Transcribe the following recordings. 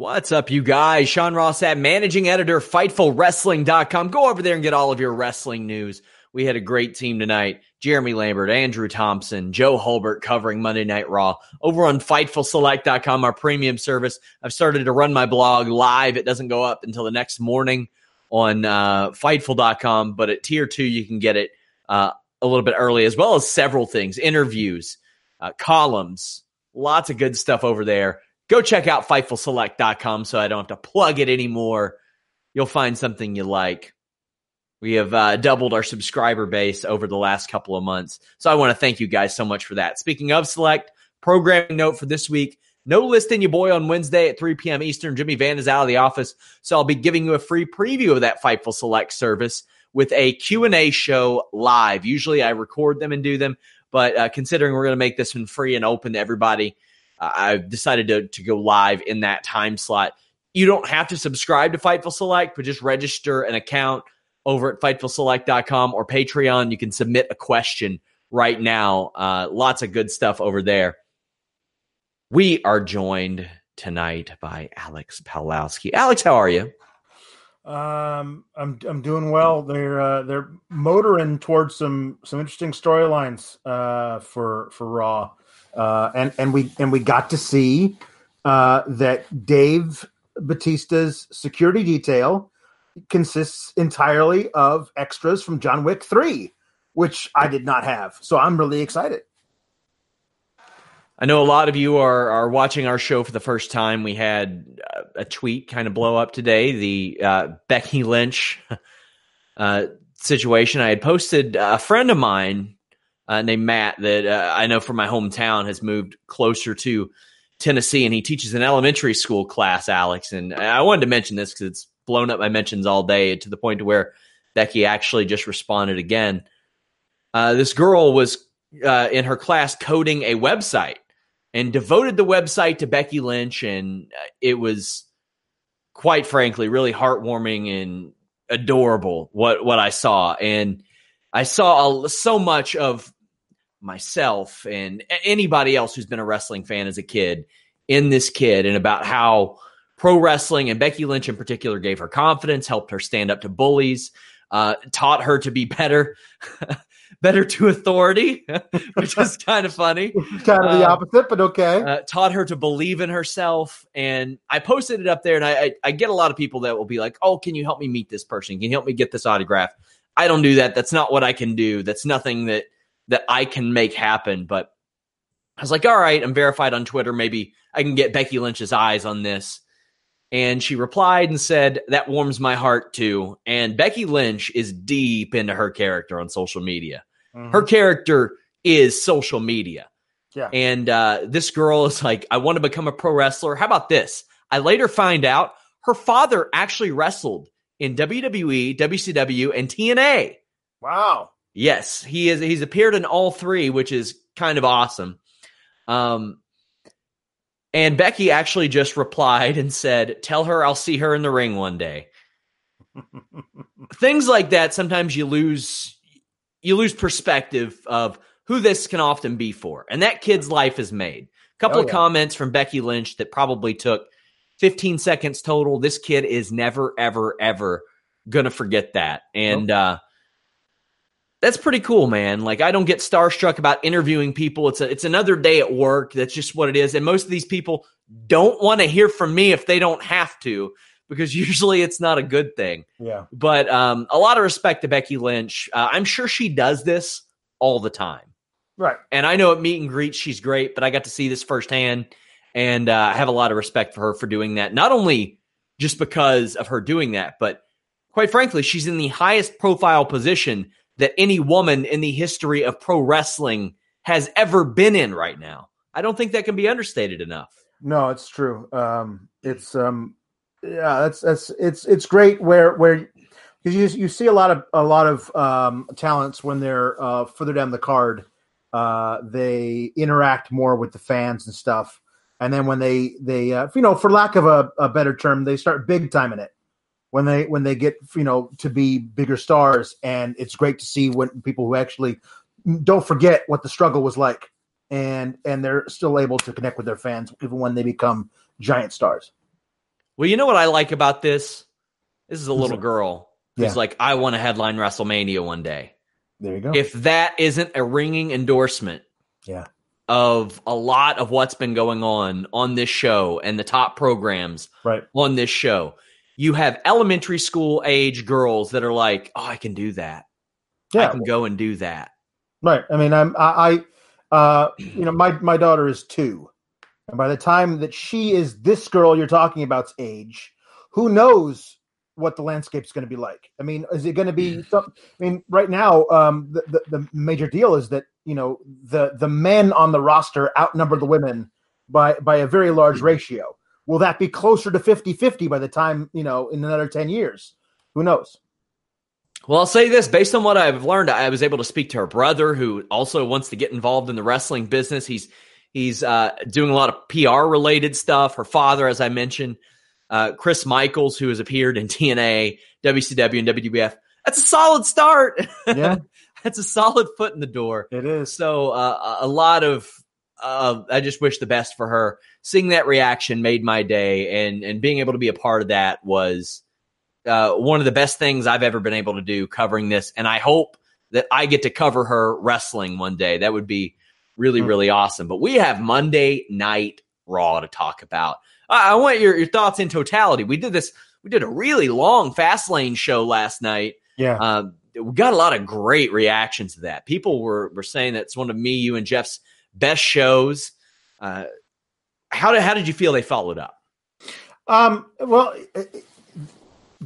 What's up, you guys? Sean Ross Sapp managing editor, FightfulWrestling.com. Go over there and get all of your wrestling news. We had a great team tonight. Jeremy Lambert, Andrew Thompson, Joe Hulbert covering Monday Night Raw over on FightfulSelect.com, our premium service. I've started to run my blog live. It doesn't go up until the next morning on uh, Fightful.com, but at tier two, you can get it uh, a little bit early, as well as several things interviews, uh, columns, lots of good stuff over there go check out FightfulSelect.com so I don't have to plug it anymore. You'll find something you like. We have uh, doubled our subscriber base over the last couple of months. So I want to thank you guys so much for that. Speaking of Select, programming note for this week. No listing your boy on Wednesday at 3 p.m. Eastern. Jimmy Van is out of the office, so I'll be giving you a free preview of that Fightful Select service with a Q&A show live. Usually I record them and do them, but uh, considering we're going to make this one free and open to everybody, uh, I've decided to, to go live in that time slot. You don't have to subscribe to Fightful Select, but just register an account over at FightfulSelect.com or Patreon. You can submit a question right now. Uh, lots of good stuff over there. We are joined tonight by Alex Palowski. Alex, how are you? Um, I'm I'm doing well. They're uh, they're motoring towards some some interesting storylines uh, for for Raw uh, and and we and we got to see uh, that Dave Batista's security detail consists entirely of extras from John Wick Three, which I did not have. So I'm really excited. I know a lot of you are are watching our show for the first time. We had a tweet kind of blow up today. The uh, Becky Lynch uh, situation. I had posted a friend of mine uh, named Matt that uh, I know from my hometown has moved closer to Tennessee, and he teaches an elementary school class, Alex. And I wanted to mention this because it's blown up my mentions all day to the point to where Becky actually just responded again. Uh, this girl was uh, in her class coding a website and devoted the website to Becky Lynch, and uh, it was quite frankly really heartwarming and adorable what what I saw and I saw so much of myself and anybody else who's been a wrestling fan as a kid in this kid and about how pro wrestling and Becky Lynch in particular gave her confidence, helped her stand up to bullies, uh, taught her to be better. better to authority, which is kind of funny. kind of the uh, opposite, but okay. Uh, taught her to believe in herself. And I posted it up there, and I, I, I, get a lot of people that will be like, Oh, can you help me meet this person? Can you help me get this autograph? I don't do that. That's not what I can do. That's nothing that that I can make happen. But I was like, all right, I'm verified on Twitter. Maybe I can get Becky Lynch's eyes on this. And she replied and said, That warms my heart too. And Becky Lynch is deep into her character on social media. Mm-hmm. Her character is social media. Yeah. And uh, this girl is like, I want to become a pro wrestler. How about this? I later find out her father actually wrestled in WWE, WCW, and TNA. Wow. Yes, he is. He's appeared in all three, which is kind of awesome. Um, And Becky actually just replied and said, Tell her I'll see her in the ring one day. Things like that, sometimes you lose you lose perspective of who this can often be for. And that kid's life is made. A couple oh, yeah. of comments from Becky Lynch that probably took 15 seconds total. This kid is never, ever, ever gonna forget that. And nope. uh that's pretty cool, man. Like I don't get starstruck about interviewing people. It's a, it's another day at work. That's just what it is. And most of these people don't want to hear from me if they don't have to, because usually it's not a good thing. Yeah. But um, a lot of respect to Becky Lynch. Uh, I'm sure she does this all the time. Right. And I know at meet and greet she's great, but I got to see this firsthand, and uh, I have a lot of respect for her for doing that. Not only just because of her doing that, but quite frankly, she's in the highest profile position that any woman in the history of pro wrestling has ever been in right now. I don't think that can be understated enough. No, it's true. Um, it's um, yeah, that's that's it's it's great where where because you you see a lot of a lot of um, talents when they're uh, further down the card, uh, they interact more with the fans and stuff, and then when they they uh, you know for lack of a, a better term, they start big time in it when they when they get you know to be bigger stars. And it's great to see when people who actually don't forget what the struggle was like. And and they're still able to connect with their fans even when they become giant stars. Well you know what i like about this? This is a little girl who's yeah. like i want to headline wrestlemania one day. There you go. If that isn't a ringing endorsement yeah. of a lot of what's been going on on this show and the top programs right. on this show you have elementary school age girls that are like, "Oh, I can do that. Yeah. I can go and do that." Right. I mean, I'm I, I uh, you know, my my daughter is two, and by the time that she is this girl you're talking about's age, who knows what the landscape's going to be like? I mean, is it going to be? Some, I mean, right now, um, the, the the major deal is that you know the the men on the roster outnumber the women by by a very large ratio. Will that be closer to 50 50 by the time, you know, in another 10 years? Who knows? Well, I'll say this based on what I've learned, I was able to speak to her brother who also wants to get involved in the wrestling business. He's he's uh, doing a lot of PR related stuff. Her father, as I mentioned, uh, Chris Michaels, who has appeared in TNA, WCW, and WWF. That's a solid start. Yeah. That's a solid foot in the door. It is. So uh, a lot of uh, I just wish the best for her. Seeing that reaction made my day, and and being able to be a part of that was uh, one of the best things I've ever been able to do covering this. And I hope that I get to cover her wrestling one day. That would be really, mm-hmm. really awesome. But we have Monday Night Raw to talk about. I, I want your, your thoughts in totality. We did this. We did a really long Fastlane show last night. Yeah. Uh, we got a lot of great reactions to that. People were were saying that's one of me, you, and Jeff's best shows. Uh, how did how did you feel they followed up? Um, well,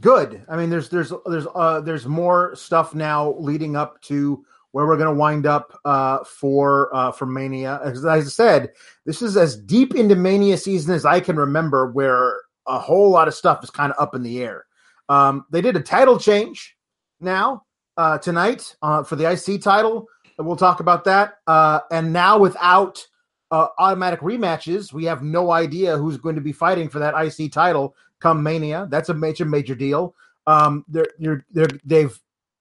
good. I mean, there's there's there's uh, there's more stuff now leading up to where we're going to wind up uh, for uh, for Mania. As I said, this is as deep into Mania season as I can remember, where a whole lot of stuff is kind of up in the air. Um, they did a title change now uh, tonight uh, for the IC title. We'll talk about that. Uh, and now without uh, automatic rematches, we have no idea who's going to be fighting for that IC title come Mania. That's a major, major deal. Um, they're, they're, they're, they've,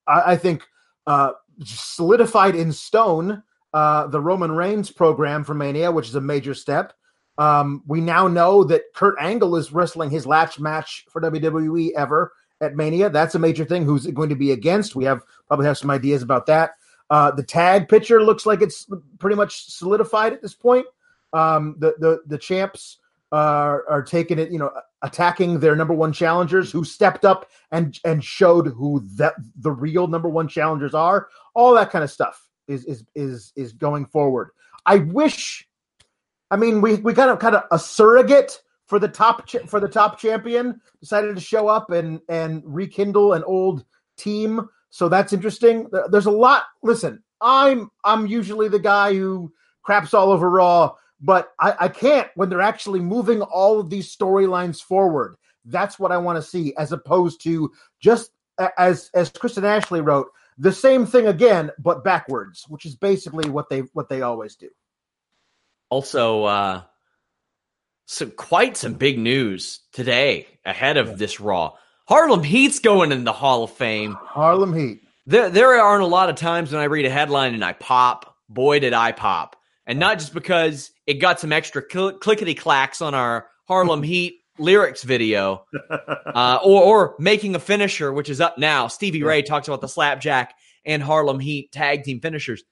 I, I think, uh, solidified in stone uh, the Roman Reigns program for Mania, which is a major step. Um, we now know that Kurt Angle is wrestling his last match for WWE ever at Mania. That's a major thing. Who's it going to be against? We have probably have some ideas about that. Uh, the tag picture looks like it's pretty much solidified at this point. Um, the the the champs are are taking it, you know, attacking their number one challengers who stepped up and and showed who that the real number one challengers are. All that kind of stuff is is is is going forward. I wish. I mean, we we kind of kind of a surrogate for the top for the top champion decided to show up and and rekindle an old team so that's interesting. There's a lot. Listen, I'm I'm usually the guy who craps all over Raw, but I, I can't when they're actually moving all of these storylines forward. That's what I want to see, as opposed to just as as Kristen Ashley wrote, the same thing again, but backwards, which is basically what they what they always do. Also, uh, some quite some big news today ahead of this Raw. Harlem Heat's going in the Hall of Fame. Harlem Heat. There, there aren't a lot of times when I read a headline and I pop. Boy, did I pop! And not just because it got some extra cl- clickety clacks on our Harlem Heat lyrics video, uh, or or making a finisher, which is up now. Stevie Ray talks about the slapjack and Harlem Heat tag team finishers.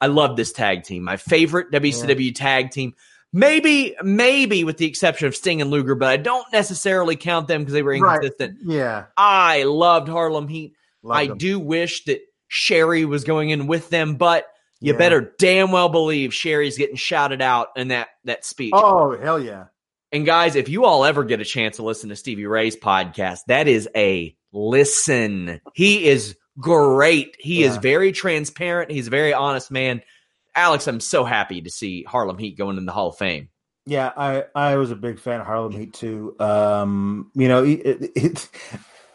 I love this tag team. My favorite WCW yeah. tag team. Maybe, maybe with the exception of Sting and Luger, but I don't necessarily count them because they were inconsistent. Right. Yeah. I loved Harlem Heat. Loved I them. do wish that Sherry was going in with them, but you yeah. better damn well believe Sherry's getting shouted out in that that speech. Oh, hell yeah. And guys, if you all ever get a chance to listen to Stevie Ray's podcast, that is a listen. He is great. He yeah. is very transparent. He's a very honest man. Alex, I'm so happy to see Harlem Heat going in the Hall of Fame. Yeah, I, I was a big fan of Harlem Heat too. Um, you know, it, it,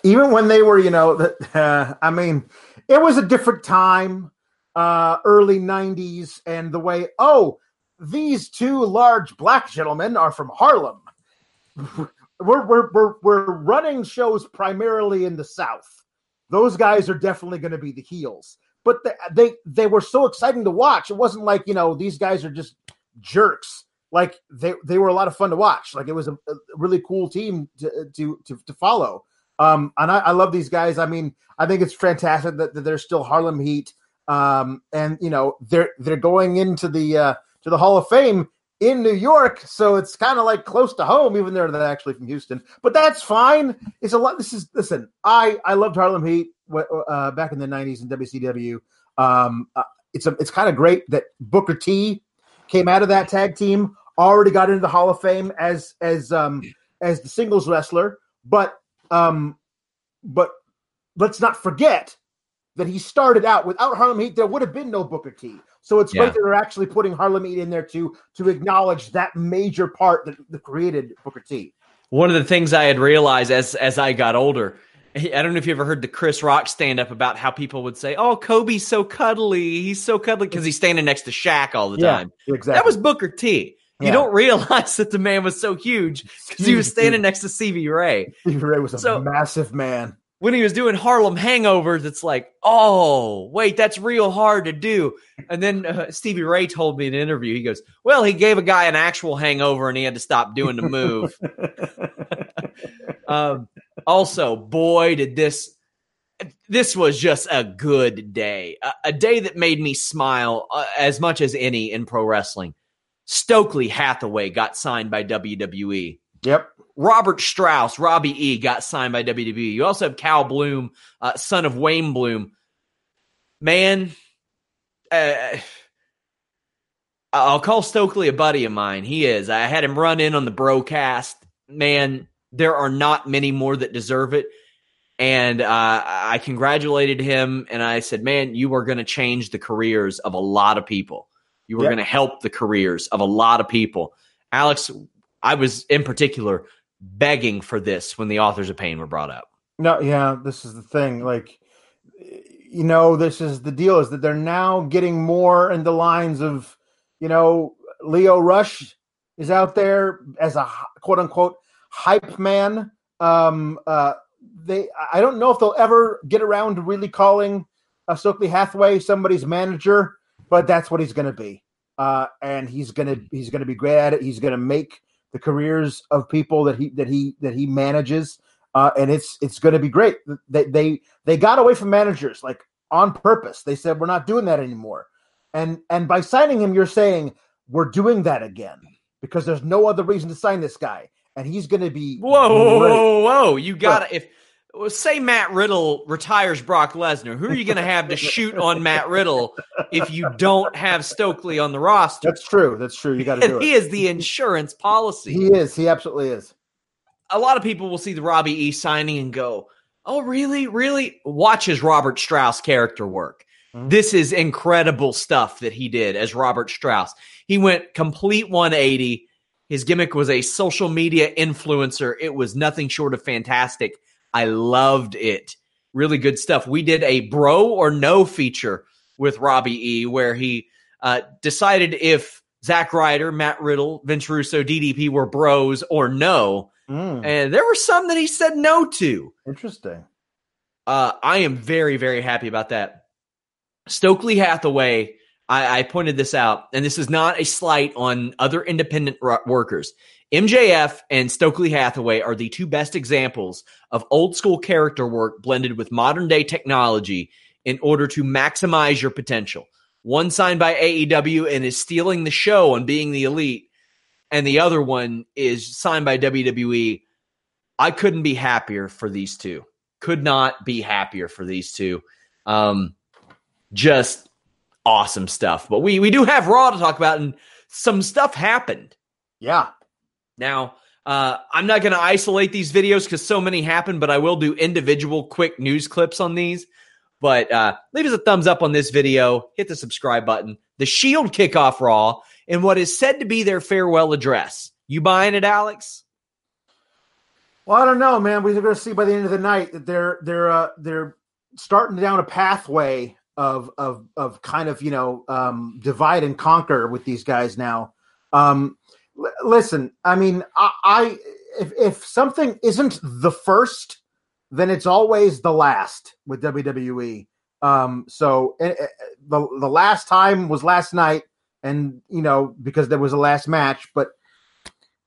even when they were, you know, uh, I mean, it was a different time, uh, early '90s, and the way, oh, these two large black gentlemen are from Harlem. we're, we're, we're, we're running shows primarily in the South those guys are definitely going to be the heels. But they, they they were so exciting to watch. It wasn't like you know these guys are just jerks. Like they they were a lot of fun to watch. Like it was a, a really cool team to to to, to follow. Um, and I, I, love these guys. I mean, I think it's fantastic that, that they're still Harlem Heat. Um, and you know they're they're going into the uh, to the Hall of Fame in New York, so it's kind of like close to home, even though they're actually from Houston. But that's fine. It's a lot. This is listen. I I loved Harlem Heat uh, back in the '90s in WCW. Um, uh, it's a, it's kind of great that Booker T came out of that tag team, already got into the Hall of Fame as as um, as the singles wrestler. But um, but let's not forget that he started out without Harlem Heat. There would have been no Booker T. So it's yeah. great that they're actually putting Harlem Heat in there to to acknowledge that major part that, that created Booker T. One of the things I had realized as as I got older, I don't know if you ever heard the Chris Rock stand up about how people would say, "Oh, Kobe's so cuddly. He's so cuddly because he's standing next to Shaq all the yeah, time." Exactly. That was Booker T. You yeah. don't realize that the man was so huge because he was standing next to Stevie Ray. Stevie Ray was a so, massive man when he was doing Harlem Hangovers, it's like, oh, wait, that's real hard to do. And then uh, Stevie Ray told me in an interview, he goes, well, he gave a guy an actual hangover and he had to stop doing the move. um, also, boy, did this. This was just a good day, a, a day that made me smile uh, as much as any in pro wrestling. Stokely Hathaway got signed by WWE. Yep. Robert Strauss, Robbie E, got signed by WWE. You also have Cal Bloom, uh, son of Wayne Bloom. Man, uh, I'll call Stokely a buddy of mine. He is. I had him run in on the broadcast. Man, there are not many more that deserve it. And uh, I congratulated him and I said, man, you are going to change the careers of a lot of people. You are yep. going to help the careers of a lot of people. Alex, I was in particular begging for this when the authors of pain were brought up. No, yeah, this is the thing. Like, you know, this is the deal is that they're now getting more in the lines of, you know, Lio Rush is out there as a quote unquote hype man. Um, uh, they, I don't know if they'll ever get around to really calling uh, Stokely Hathaway somebody's manager, but that's what he's going to be. Uh, and he's gonna he's gonna be great at it. He's gonna make the careers of people that he that he that he manages, uh, and it's it's going to be great. They they they got away from managers like on purpose. They said we're not doing that anymore, and and by signing him, you're saying we're doing that again because there's no other reason to sign this guy, and he's going to be whoa whoa whoa whoa. You got to if say Matt Riddle retires Brock Lesnar. Who are you going to have to shoot on Matt Riddle if you don't have Stokely on the roster? That's true. That's true. You got to do it. He is the insurance policy. He is. He absolutely is. A lot of people will see the Robbie E signing and go, "Oh, really? Really?" Watch his Robert Strauss character work. Mm-hmm. This is incredible stuff that he did as Robert Strauss. He went complete 180. His gimmick was a social media influencer. It was nothing short of fantastic I loved it. Really good stuff. We did a bro or no feature with Robbie E, where he uh, decided if Zack Ryder, Matt Riddle, Vince Russo, DDP were bros or no. Mm, And there were some that he said no to. interesting. Uh, I am very, very happy about that. Stokely Hathaway, I, I pointed this out, and this is not a slight on other independent workers. MJF and Stokely Hathaway are the two best examples of old school character work blended with modern day technology in order to maximize your potential. One signed by AEW and is stealing the show on being the elite, and the other one is signed by WWE. I couldn't be happier for these two. Could not be happier for these two. Um, just awesome stuff. But we we do have Raw to talk about, and some stuff happened. Yeah. Now, uh, I'm not going to isolate these videos because so many happen, but I will do individual quick news clips on these. But uh, leave us a thumbs up on this video, hit the subscribe button. The Shield kickoff Raw and what is said to be their farewell address. You buying it, Alex? Well, I don't know, man. We're going to see by the end of the night that they're they're uh, they're starting down a pathway of of of kind of you know um, divide and conquer with these guys now. Um, listen, I mean, I, I if if something isn't the first, then it's always the last with WWE. Um, so eh, eh, the the last time was last night, and you know because there was a last match, but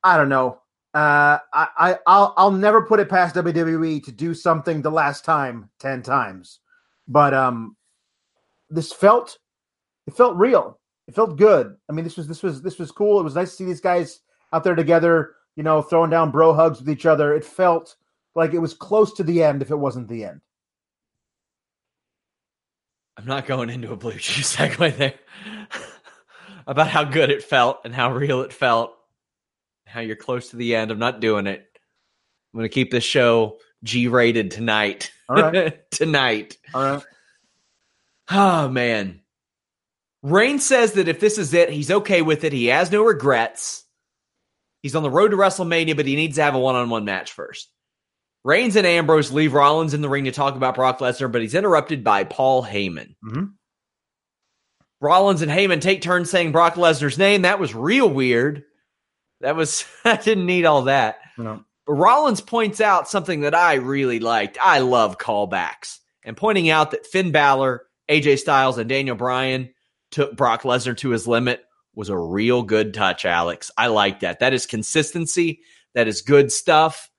I don't know. Uh, I, I I'll I'll never put it past WWE to do something the last time ten times, but um, this felt it felt real. It felt good. I mean, this was this was this was cool. It was nice to see these guys out there together. You know, throwing down bro hugs with each other. It felt like it was close to the end if it wasn't the end. I'm not going into a BlueChew segue there about how good it felt and how real it felt, how you're close to the end. I'm not doing it. I'm going to keep this show G rated tonight. All right. tonight. All right. Oh, man. Reigns says that if this is it, he's okay with it. He has no regrets. He's on the road to WrestleMania, but he needs to have a one on one match first. Reigns and Ambrose leave Rollins in the ring to talk about Brock Lesnar, but he's interrupted by Paul Heyman. Mhm. Rollins and Heyman take turns saying Brock Lesnar's name. That was real weird. That was, I didn't need all that. No. But Rollins points out something that I really liked. I love callbacks and pointing out that Finn Balor, AJ Styles, and Daniel Bryan took Brock Lesnar to his limit was a real good touch, Alex. I like that. That is consistency. That is good stuff.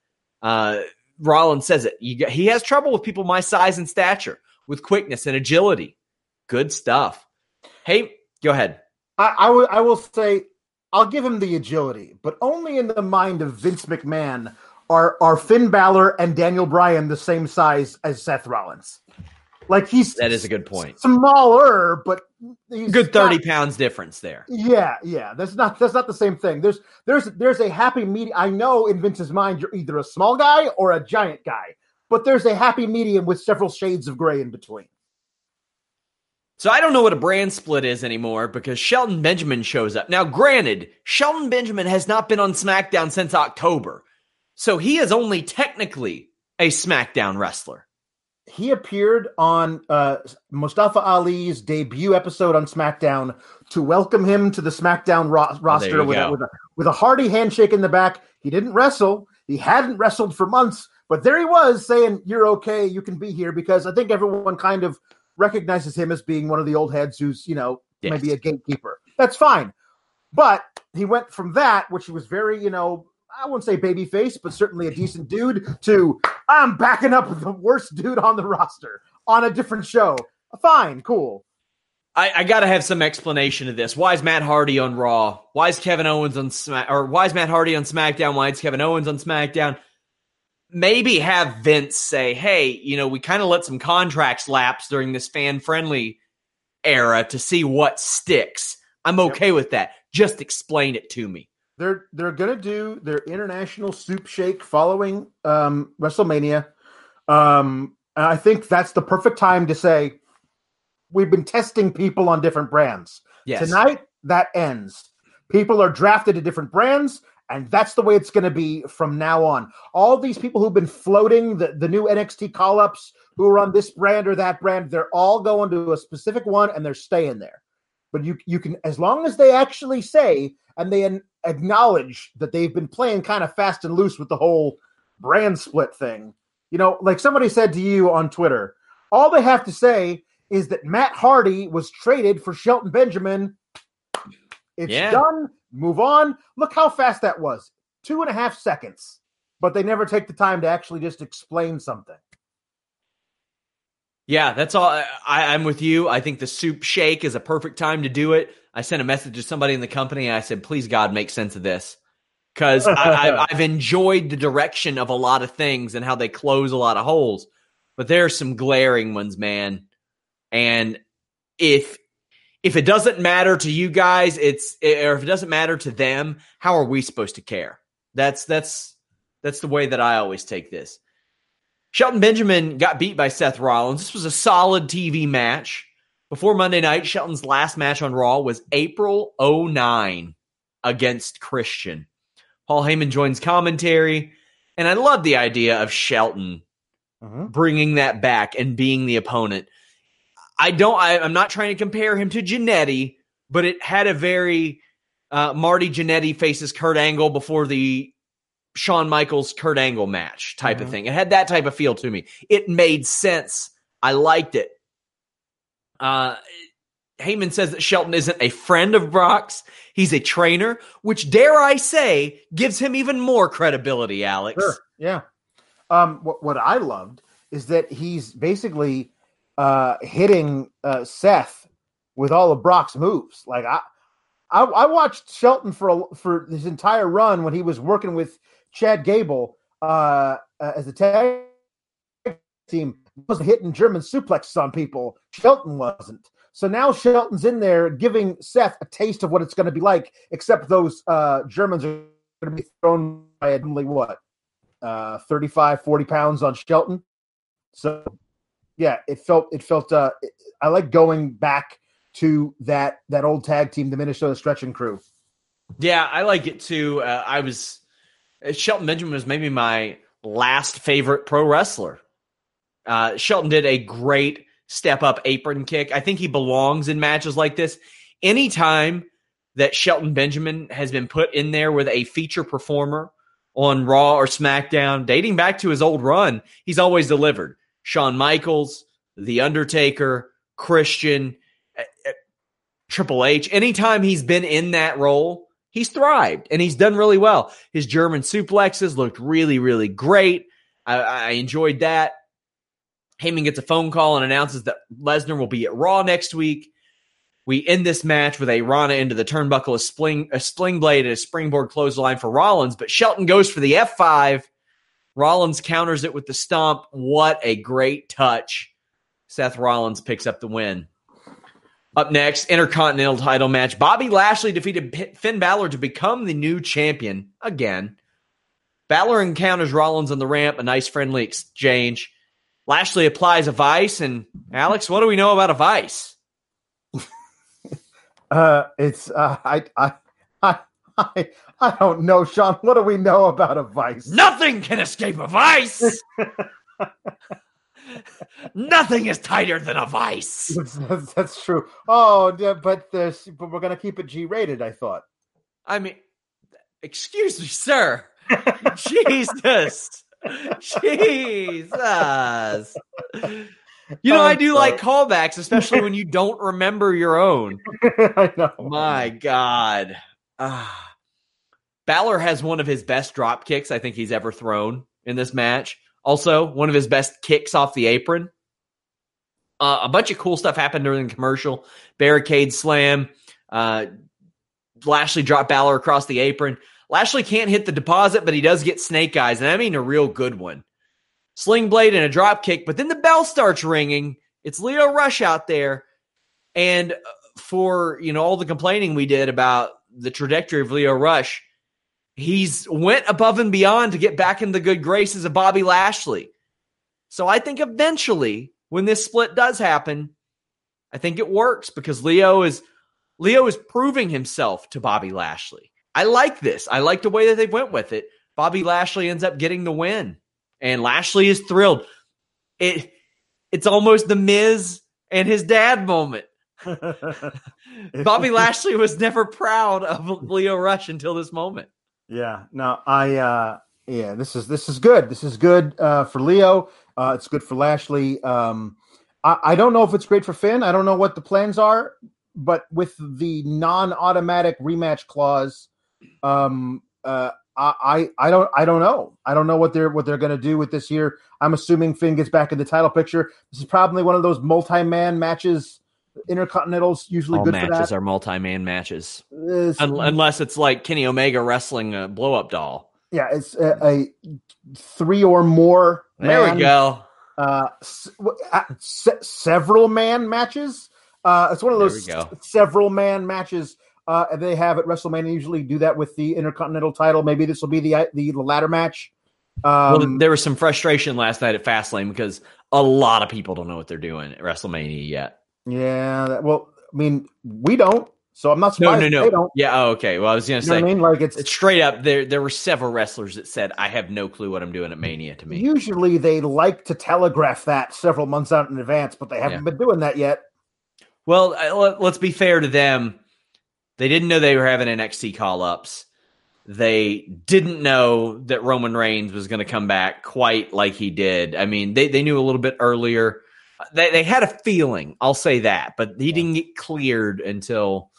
Uh, Rollins says it. He has trouble with people my size and stature, with quickness and agility. Good stuff. Hey, go ahead. I, I will I will say I'll give him the agility, but only in the mind of Vince McMahon are are Finn Balor and Daniel Bryan the same size as Seth Rollins. Like he's That is a good point. smaller, but he's Good not- 30 pounds difference there. Yeah, yeah. That's not that's not the same thing. There's there's there's a happy medium. I know in Vince's mind you're either a small guy or a giant guy, but there's a happy medium with several shades of gray in between. So I don't know what a brand split is anymore because Shelton Benjamin shows up. Now, granted, Shelton Benjamin has not been on SmackDown since October. So he is only technically a SmackDown wrestler. He appeared on uh, Mustafa Ali's debut episode on SmackDown to welcome him to the SmackDown ro- roster with a, with, a, with a hearty handshake in the back. He didn't wrestle. He hadn't wrestled for months, but there he was saying, "You're okay. You can be here." Because I think everyone kind of recognizes him as being one of the old heads who's you know Yes. maybe a gatekeeper. That's fine. But he went from that, which he was very, you know, I won't say babyface, but certainly a decent dude, to I'm backing up the worst dude on the roster on a different show. Fine, cool. I, I got to have some explanation of this. Why is Matt Hardy on Raw? Why is Kevin Owens on Smack? Or why is Matt Hardy on SmackDown? Why is Kevin Owens on SmackDown? Maybe have Vince say, "Hey, you know, we kind of let some contracts lapse during this fan-friendly era to see what sticks." I'm okay with that. Just explain it to me. They're they're gonna do their international soup shake following um, WrestleMania. Um, and I think that's the perfect time to say we've been testing people on different brands. Yes. Tonight, that ends. People are drafted to different brands, and that's the way it's going to be from now on. All these people who've been floating the, the new NXT call ups who are on this brand or that brand, they're all going to a specific one and they're staying there but you you can as long as they actually say and they acknowledge that they've been playing kind of fast and loose with the whole brand split thing. You know, like somebody said to you on Twitter, all they have to say is that Matt Hardy was traded for Shelton Benjamin. It's yeah. done. Move on. Look how fast that was. Two and a half seconds. But they never take the time to actually just explain something. Yeah, that's all. I, am with you. I think the soup shake is a perfect time to do it. I sent a message to somebody in the company. I said, please, God, make sense of this. Because I've enjoyed the direction of a lot of things and how they close a lot of holes. But there are some glaring ones, man. And if if it doesn't matter to you guys, it's or if it doesn't matter to them, how are we supposed to care? That's that's that's the way that I always take this. Shelton Benjamin got beat by Seth Rollins. This was a solid TV match. Before Monday night, Shelton's last match on Raw was April 09 against Christian. Paul Heyman joins commentary, and I love the idea of Shelton uh-huh. bringing that back and being the opponent. I don't. I, am not trying to compare him to Jannetty, but it had a very uh, Marty Jannetty faces Kurt Angle before the Shawn Michaels Kurt Angle match type mm-hmm. of thing. It had that type of feel to me. It made sense. I liked it. Uh, Heyman says that Shelton isn't a friend of Brock's. He's a trainer, which dare I say gives him even more credibility, Alex. Sure. Yeah. Um, what, what I loved is that he's basically uh, hitting uh, Seth with all of Brock's moves. Like I, I, I watched Shelton for a, for his entire run when he was working with Chad Gable uh, uh, as a tag team was hitting German suplexes on people. Shelton wasn't. So now Shelton's in there giving Seth a taste of what it's going to be like, except those uh, Germans are going to be thrown by only what, uh, 35, 40 pounds on Shelton. So yeah, it felt, it felt, uh, I like going back to that, that old tag team, the Minnesota stretching crew. Yeah, I like it too. Uh, I was Shelton Benjamin was maybe my last favorite pro wrestler. Uh, Shelton did a great step up apron kick. I think he belongs in matches like this. Anytime that Shelton Benjamin has been put in there with a feature performer on Raw or SmackDown, dating back to his old run, he's always delivered. Shawn Michaels, The Undertaker, Christian, uh, uh, Triple H. Anytime he's been in that role, he's thrived and he's done really well. His German suplexes looked really, really great. I, I enjoyed that. Heyman gets a phone call and announces that Lesnar will be at Raw next week. We end this match with a Rana into the turnbuckle, a spling, a sling blade, and a springboard clothesline for Rollins. But Shelton goes for the F5. Rollins counters it with the stomp. What a great touch. Seth Rollins picks up the win. Up next, Intercontinental title match. Bobby Lashley defeated Finn Balor to become the new champion again. Balor encounters Rollins on the ramp, a nice friendly exchange. Lashley applies a vice, and Alex, what do we know about a vice? uh, it's uh, I, I I I I don't know, Sean. What do we know about a vice? Nothing can escape a vice. Nothing is tighter than a vice. That's, that's, true. Oh, but but we're gonna keep it G rated. I thought. I mean, excuse me, sir. Jesus, Jesus. You know, I do like callbacks, especially when you don't remember your own. I know. My God. Ah. Balor has one of his best drop kicks I think he's ever thrown in this match. Also, one of his best kicks off the apron. Uh, a bunch of cool stuff happened during the commercial. Barricade slam. Uh, Lashley dropped Balor across the apron. Lashley can't hit the deposit, but he does get snake eyes, and I mean a real good one. Sling blade and a drop kick, but then the bell starts ringing. It's Lio Rush out there, and uh, for you know all the complaining we did about the trajectory of Lio Rush, he's went above and beyond to get back in the good graces of Bobby Lashley. So I think eventually, when this split does happen, I think it works because Lio is Lio is proving himself to Bobby Lashley. I like this. I like the way that they went with it. Bobby Lashley ends up getting the win, and Lashley is thrilled. It it's almost the Miz and his dad moment. Bobby Lashley was never proud of Lio Rush until this moment. Yeah. No, I uh yeah, this is this is good. This is good uh for Lio. Uh it's good for Lashley. Um I, I don't know if it's great for Finn. I don't know what the plans are, but with the non-automatic rematch clause, um uh I, I don't I don't know. I don't know what they're what they're going to do with this year. I'm assuming Finn gets back in the title picture. This is probably one of those multi-man matches. Intercontinentals usually All good matches for that. are multi-man matches, It's- Un- unless it's like Kenny Omega wrestling a blow-up doll. yeah, it's a, a three or more. There man, we go. Uh, uh, se- several man matches. Uh, it's one of those s- several man matches. Uh, they have at WrestleMania. Usually do that with the Intercontinental title. Maybe this will be the the, the ladder match. well, Um, there was some frustration last night at Fastlane because a lot of people don't know what they're doing at WrestleMania yet. Yeah. That, well, I mean, we don't. So I'm not No, surprised. no, They no. don't. Yeah. Oh, okay. Well, I was gonna You say I mean? Like it's, it's straight up. There, there were several wrestlers that said, "I have no clue what I'm doing at Mania." To me, usually they like to telegraph that several months out in advance, but they haven't Yeah. been doing that yet. Well, let- let's be fair to them. They didn't know they were having NXT call ups. They didn't know that Roman Reigns was going to come back quite like he did. I mean, they, they knew a little bit earlier. They, they had a feeling, I'll say that, but he didn't get cleared until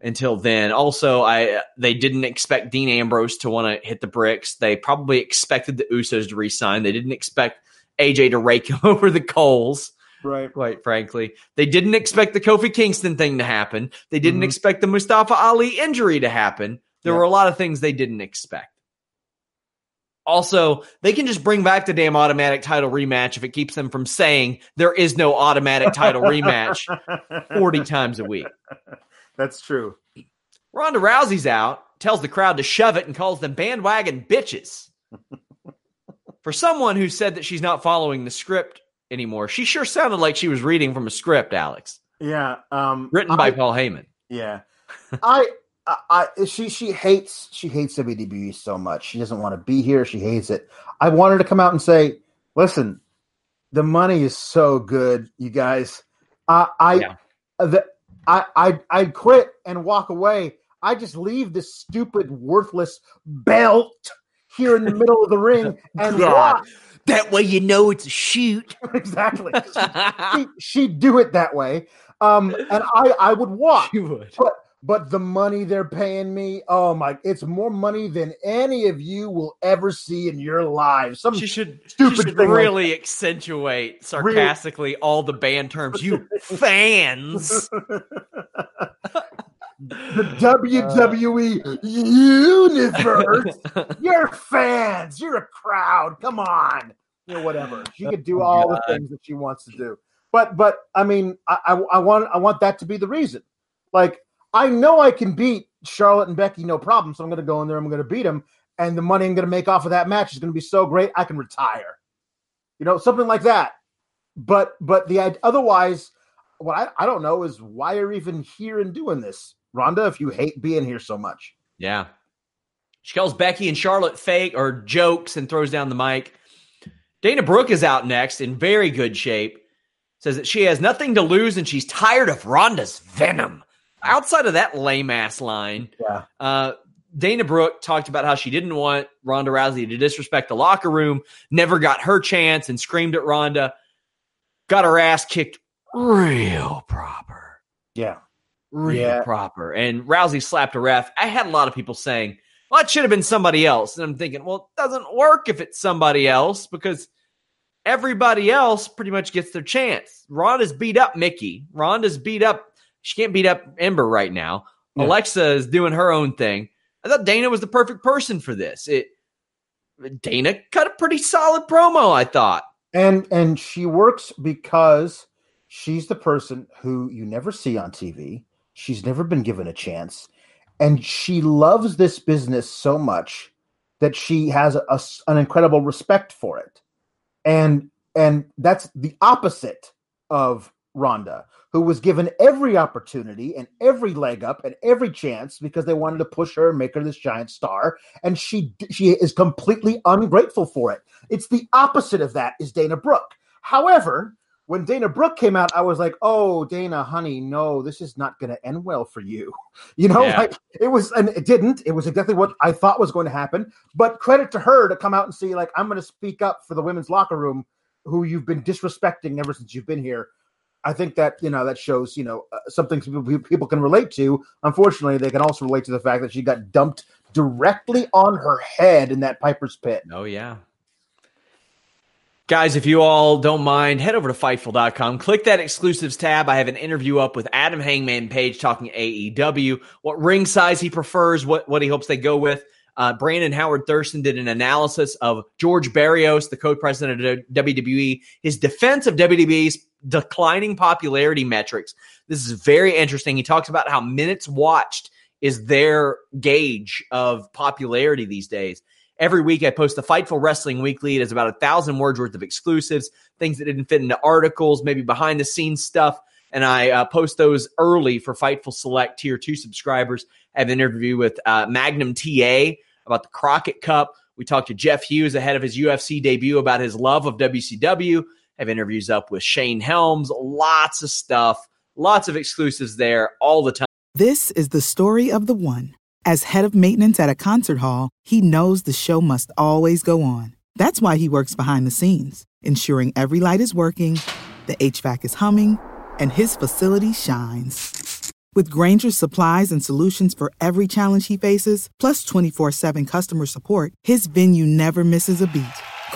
until then. Also, I they didn't expect Dean Ambrose to want to hit the bricks. They probably expected the Usos to resign. They didn't expect AJ to rake him over the coals Right. quite frankly. They didn't expect the Kofi Kingston thing to happen. They didn't Mhm. expect the Mustafa Ali injury to happen. There Yeah. were a lot of things they didn't expect. Also, they can just bring back the damn automatic title rematch if it keeps them from saying there is no automatic title rematch 40 times a week. That's true. Ronda Rousey's out, tells the crowd to shove it, and calls them bandwagon bitches. For someone who said that she's not following the script anymore, she sure sounded like she was reading from a script, Alex, Yeah. Um, written by I- Paul Heyman. Yeah, I, I, I, she, she hates, she hates WWE so much. She doesn't want to be here. She hates it. I want her to come out and say, "Listen, the money is so good, you guys. Uh, I, Yeah. the, I, I, I'd quit and walk away. I just leave this stupid, worthless belt here in the middle of the ring and God. watch." That way you know it's a shoot. exactly. She, she'd do it that way, um, and I, I would watch. you would. But but the money they're paying me, oh my, it's more money than any of you will ever see in your lives. Some She should, stupid she should thing like really accentuate sarcastically all the band terms. You fans. the WWE universe. You're fans. You're a crowd. Come on. You know, whatever. She could do all God. the things that she wants to do. But but I mean, I, I I want I want that to be the reason. Like I know I can beat Charlotte and Becky no problem, so I'm going to go in there. I'm going to beat them, and the money I'm going to make off of that match is going to be so great I can retire. You know, something like that. But but the otherwise, what I, I don't know is why you're even here and doing this, Ronda. If you hate being here so much, Yeah. She calls Becky and Charlotte fake or jokes and throws down the mic. Dana Brooke is out next in very good shape. Says that she has nothing to lose and she's tired of Ronda's venom. Outside of that lame ass line, yeah, uh, Dana Brooke talked about how she didn't want Ronda Rousey to disrespect the locker room, never got her chance and screamed at Ronda, got her ass kicked real proper yeah, real Yeah. proper. And Rousey slapped a ref. I had a lot of people saying, well, it should have been somebody else. And I'm thinking, well, it doesn't work if it's somebody else because everybody else pretty much gets their chance. Ronda's beat up Mickie. Ronda's beat up, she can't beat up Ember right now. Yeah. Alexa is doing her own thing. I thought Dana was the perfect person for this. It Dana cut a pretty solid promo, I thought. and and she works because she's the person who you never see on TV. She's never been given a chance, and she loves this business so much that she has a, s- an incredible respect for it, and and that's the opposite of Ronda, who was given every opportunity and every leg up and every chance because they wanted to push her and make her this giant star, and she she is completely ungrateful for it. It's the opposite of that is Dana Brooke. However, when Dana Brooke came out, I was like, "Oh, Dana, honey, no, this is not going to end well for you." You know, yeah. like it was, and it didn't. It was exactly what I thought was going to happen. But credit to her to come out and say, like, "I'm going to speak up for the women's locker room, who you've been disrespecting ever since you've been here." I think that you know that shows you know uh, something people, people can relate to. Unfortunately, they can also relate to the fact that she got dumped directly on her head in that Piper's Pit. Oh yeah. Guys, if you all don't mind, head over to Fightful.com. Click that exclusives tab. I have an interview up with Adam Hangman Page talking AEW, what ring size he prefers, what, what he hopes they go with. Uh, Brandon Howard Thurston did an analysis of George Barrios, the co-president of WWE, his defense of WWE's declining popularity metrics. This is very interesting. He talks about how minutes watched is their gauge of popularity these days. Every week, I post the Fightful Wrestling Weekly. It is about a thousand words worth of exclusives, things that didn't fit into articles, maybe behind the scenes stuff. And I uh, post those early for Fightful Select Tier 2 subscribers. I have an interview with uh, Magnum TA about the Crockett Cup. We talked to Jeff Hughes ahead of his UFC debut about his love of WCW. Have interviews up with Shane Helms, lots of stuff, lots of exclusives there all the time. This is the story of the one. As head of maintenance at a concert hall, he knows the show must always go on. That's why he works behind the scenes, ensuring every light is working, the HVAC is humming, and his facility shines. With Grainger's supplies and solutions for every challenge he faces, plus 24 7 customer support, his venue never misses a beat.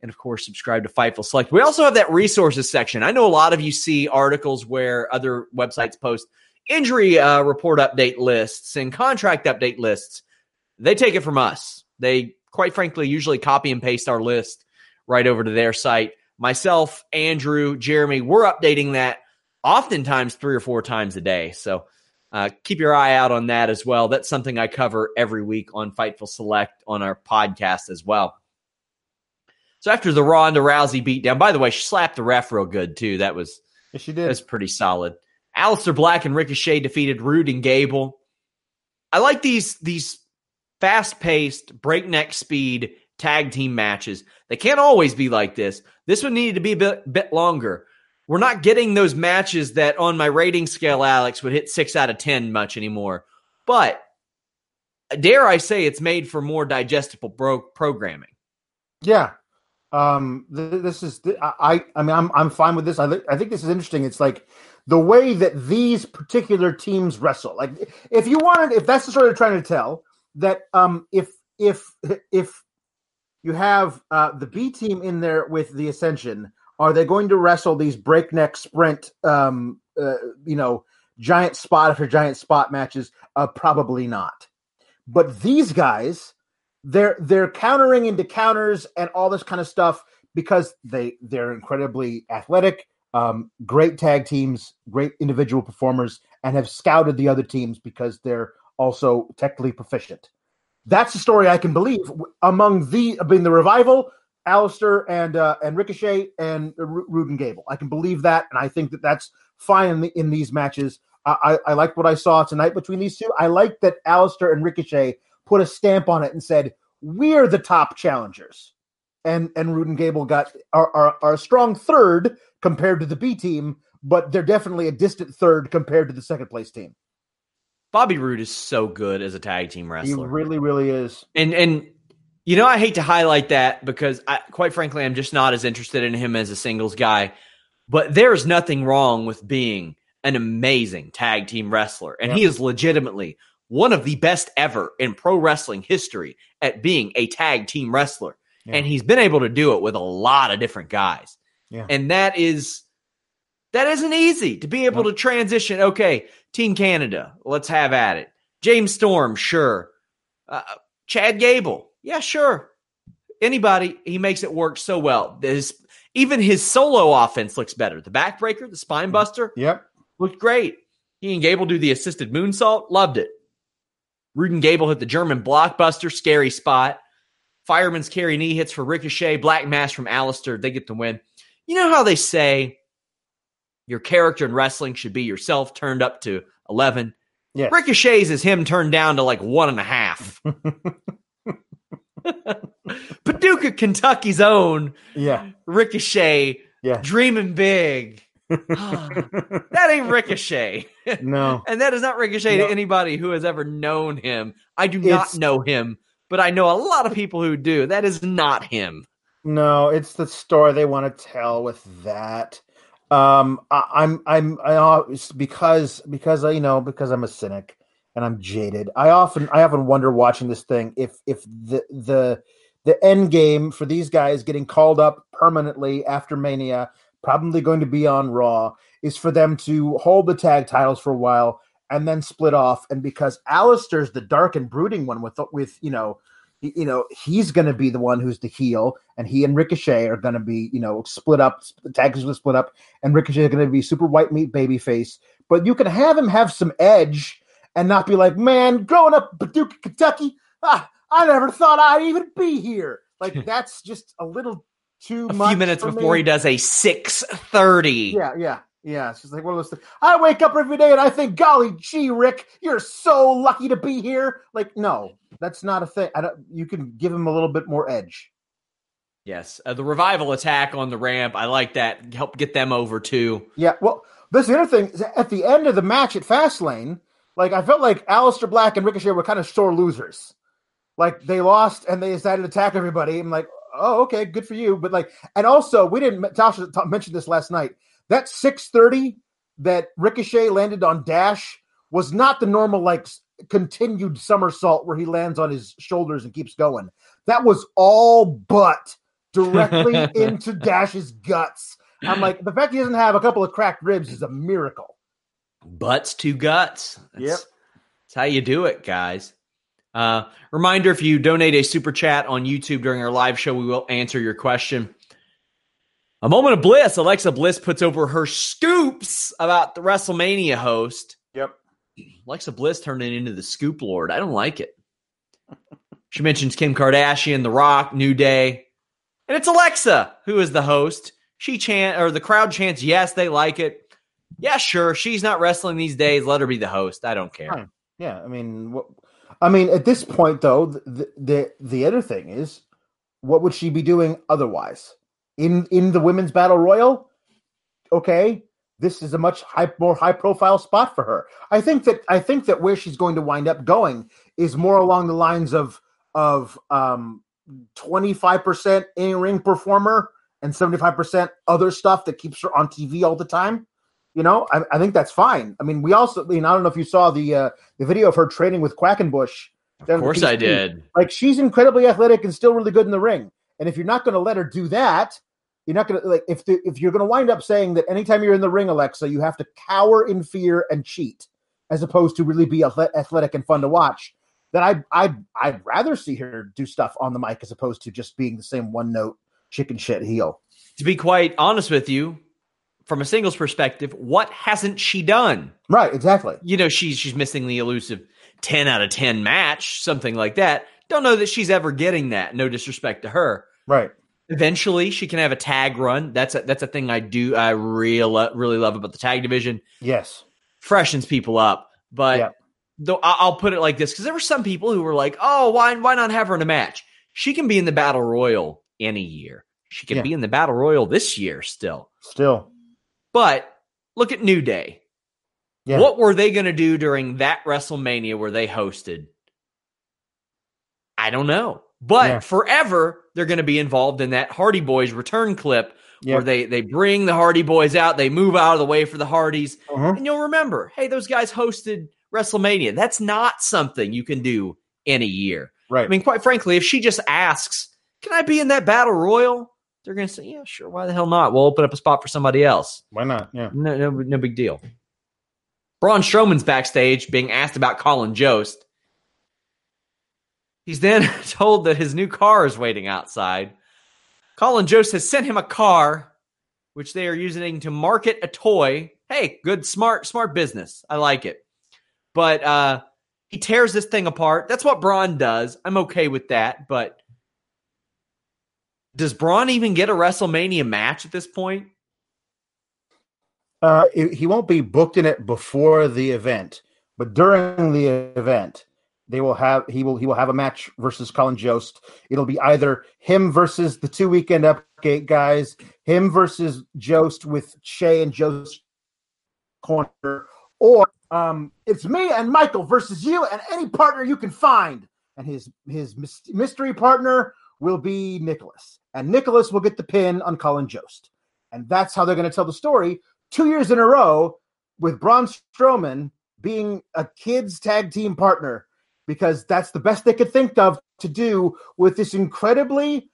and of course subscribe to Fightful Select. We also have that resources section. I know a lot of you see articles where other websites post injury uh, report update lists and contract update lists. They take it from us. They quite frankly usually copy and paste our list right over to their site. Myself, Andrew, Jeremy, we're updating that oftentimes three or four times a day. So uh, keep your eye out on that as well. That's something I cover every week on Fightful Select on our podcast as well. So after the Ronda Rousey beatdown, by the way, she slapped the ref real good too. That was yes, she did. That's pretty solid. Aleister Black and Ricochet defeated Roode and Gable. I like these these fast paced, breakneck speed tag team matches. They can't always be like this. This one needed to be a bit, bit longer. We're not getting those matches that on my rating scale, Alex would hit six out of ten much anymore. But dare I say, it's made for more digestible bro- programming. Yeah, um th- this is th- i i mean i'm i'm fine with this. I th- i think this is interesting. It's like the way that these particular teams wrestle. Like if you wanted if that's the story they're trying to tell that um if if if you have uh the b team in there with the ascension are they going to wrestle these breakneck sprint um uh, you know giant spot after giant spot matches? Uh probably not. But these guys they're they're countering into counters and all this kind of stuff because they they're incredibly athletic, um, great tag teams, great individual performers, and have scouted the other teams because they're also technically proficient. That's the story I can believe among the mean the revival, Aleister and uh, and Ricochet and and Gable. I can believe that, and I think that that's fine in, the, in these matches. I, I, I like what I saw tonight between these two. I like that Aleister and Ricochet put a stamp on it and said, "We're the top challengers." And and and Gable got are, are, are a strong third compared to the B team, but they're definitely a distant third compared to the second place team. Bobby Roode is so good as a tag team wrestler. He really, really is. And and you know, I hate to highlight that because I quite frankly I'm just not as interested in him as a singles guy. But there's nothing wrong with being an amazing tag team wrestler. And he is legitimately one of the best ever in pro wrestling history at being a tag team wrestler. Yeah. And he's been able to do it with a lot of different guys. Yeah. And that is that isn't easy to be able to transition. Okay, Team Canada, let's have at it. James Storm, sure. Uh, Chad Gable, yeah, sure. Anybody, he makes it work so well. His, even his solo offense looks better. The backbreaker, the spine buster, Yep. looked great. He and Gable do the assisted moonsault, loved it. Roode and Gable hit the German blockbuster, scary spot. Fireman's carry knee hits for Ricochet, Black Mass from Aleister. They get the win. You know how they say your character in wrestling should be yourself turned up to 11? Yes. Ricochet's is him turned down to like one and a half. Paducah, Kentucky's own Yeah. Ricochet Yeah. dreaming big. that ain't Ricochet. No. and that is not Ricochet No. to anybody who has ever known him. I do not It's- know him, but I know a lot of people who do. That is not him. No, it's the story they want to tell with that. Um, I, I'm, I'm, I, because, because I, you know, because I'm a cynic and I'm jaded. I often, I often wonder watching this thing if, if the, the, the end game for these guys getting called up permanently after Mania, probably going to be on Raw, is for them to hold the tag titles for a while and then split off. And because Aleister's the dark and brooding one with, with you know, you know, he's going to be the one who's the heel, and he and Ricochet are going to be, you know, split up. The tag is going to split up, and Ricochet is going to be super white meat baby face. But you can have him have some edge and not be like, man, growing up in Paducah, Kentucky, ah, I never thought I'd even be here. Like that's just a little too A few minutes before me. he does a 630. Yeah, yeah, yeah. It's just like one of those things. I wake up every day and I think, golly gee, Rick, you're so lucky to be here. Like, no, that's not a thing. I don't. You can give him a little bit more edge. Yes. Uh, the revival attack on the ramp. I like that. Help get them over too. Yeah. Well, this the other thing at the end of the match at Fastlane, like I felt like Aleister Black and Ricochet were kind of sore losers. Like they lost and they decided to attack everybody. I'm like, oh, okay, good for you. But like, and also we didn't. Tasha mentioned this last night. That 630 that Ricochet landed on Dash was not the normal like continued somersault where he lands on his shoulders and keeps going. That was all but directly into Dash's guts. I'm like, the fact he doesn't have a couple of cracked ribs is a miracle. Butts to guts. That's, Yep. That's how you do it, guys. Uh, reminder if you donate a super chat on YouTube during our live show, we will answer your question. A moment of bliss. Alexa Bliss puts over her scoops about the WrestleMania host. Yep. Alexa Bliss turned it into the scoop lord. I don't like it. She mentions Kim Kardashian, The Rock, New Day, and it's Alexa who is the host. She chant or the crowd chants, yes, they like it. Yeah, sure. She's not wrestling these days. Let her be the host. I don't care. Yeah, I mean, what, I mean, at this point, though, the, the the other thing is, what would she be doing otherwise in in the women's battle royal? Okay, this is a much high, more high profile spot for her. I think that I think that where she's going to wind up going is more along the lines of of um twenty five percent in ring performer and seventy five percent other stuff that keeps her on TV all the time. You know, I, I think that's fine. I mean, we also, I mean, I don't know if you saw the uh, the video of her training with Quackenbush. Of course I did. Like she's incredibly athletic and still really good in the ring. And if you're not going to let her do that, you're not going to like if the, if you're going to wind up saying that anytime you're in the ring, Alexa, you have to cower in fear and cheat, as opposed to really be athletic and fun to watch. Then I I I'd rather see her do stuff on the mic as opposed to just being the same one note chicken shit heel. To be quite honest with you, from a singles perspective, what hasn't she done? Right, exactly. You know, she's she's missing the elusive 10 out of 10 match, something like that. Don't know that she's ever getting that. No disrespect to her. Right. Eventually, she can have a tag run. That's a, that's a thing I do. I really really love about the tag division. Yes. Freshens people up, but Yeah. though I'll put it like this because there were some people who were like, "Oh, why why not have her in a match? She can be in the battle royal any year. She can Yeah. be in the battle royal this year still." Still. But look at New Day. Yeah. What were they going to do during that WrestleMania where they hosted? I don't know. But Yeah. forever, they're going to be involved in that Hardy Boys return clip where they, they bring the Hardy Boys out, they move out of the way for the Hardys, Mhm. and you'll remember, hey, those guys hosted WrestleMania. That's not something you can do in a year. Right. I mean, quite frankly, if she just asks, can I be in that battle royal? They're going to say, yeah, sure. Why the hell not? We'll open up a spot for somebody else. Why not? Yeah. No, no, no big deal. Braun Strowman's backstage being asked about Colin Jost. He's then told that his new car is waiting outside. Colin Jost has sent him a car, which they are using to market a toy. Hey, good, smart, smart business. I like it. But uh, he tears this thing apart. That's what Braun does. I'm okay with that. But does Braun even get a WrestleMania match at this point? Uh, he won't be booked in it before the event, but during the event, they will have he will he will have a match versus Colin Jost. It'll be either him versus the two weekend Update guys, him versus Jost with Che and Jost corner, or um, it's me and Michael versus you and any partner you can find. And his his mystery partner will be Nicholas, and Nicholas will get the pin on Colin Jost, and that's how they're going to tell the story two years in a row with Braun Strowman being a kids tag team partner because that's the best they could think of to do with this incredibly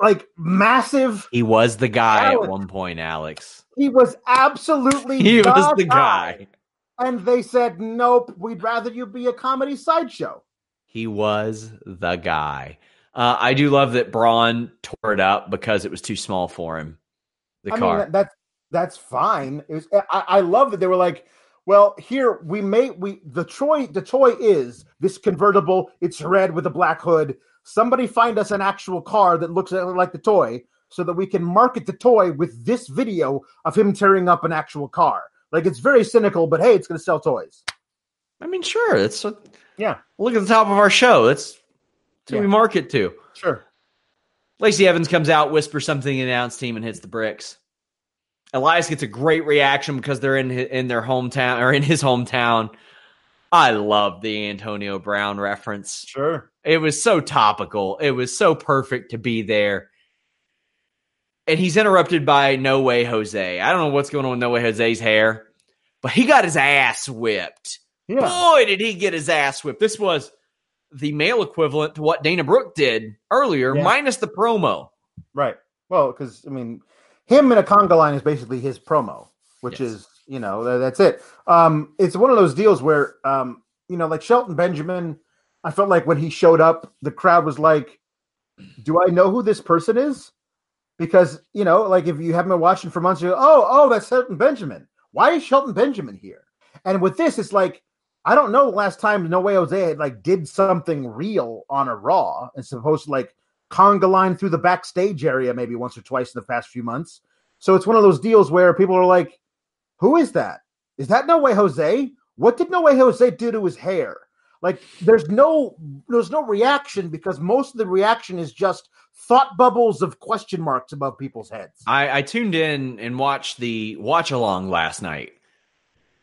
like massive. He was the guy talent. at one point, Alex. He was absolutely he the was the guy. guy. And they said, "Nope, we'd rather you be a comedy sideshow." He was the guy. Uh, I do love that Braun tore it up because it was too small for him. The I car. Mean, that's that's fine. It was, I, I love that they were like, well, here we may we the toy the toy is this convertible. It's red with a black hood. Somebody find us an actual car that looks like the toy so that we can market the toy with this video of him tearing up an actual car. Like it's very cynical, but hey, it's going to sell toys. I mean, sure. It's a, yeah. Look at the top of our show. That's, that's yeah. we market to. Sure. Lacey Evans comes out, whispers something in the announce team, and hits the bricks. Elias gets a great reaction because they're in his, in their hometown or in his hometown. I love the Antonio Brown reference. Sure. It was so topical. It was so perfect to be there. And he's interrupted by No Way Jose. I don't know what's going on with No Way Jose's hair, but he got his ass whipped. Yeah. Boy, did he get his ass whipped. This was the male equivalent to what Dana Brooke did earlier, yeah. minus the promo. Right. Well, because, I mean, him in a conga line is basically his promo, which yes. is you know that's it. Um, it's one of those deals where um, you know, like Shelton Benjamin. I felt like when he showed up, the crowd was like, "Do I know who this person is?" Because you know, like if you haven't been watching for months, you go, "Oh, oh, that's Shelton Benjamin. Why is Shelton Benjamin here?" And with this, it's like I don't know last time No Way Jose like did something real on a Raw and supposed to like conga line through the backstage area maybe once or twice in the past few months. So it's one of those deals where people are like, "Who is that? Is that No Way Jose? What did No Way Jose do to his hair?" Like there's no there's no reaction because most of the reaction is just thought bubbles of question marks above people's heads. I, I tuned in and watched the watch along last night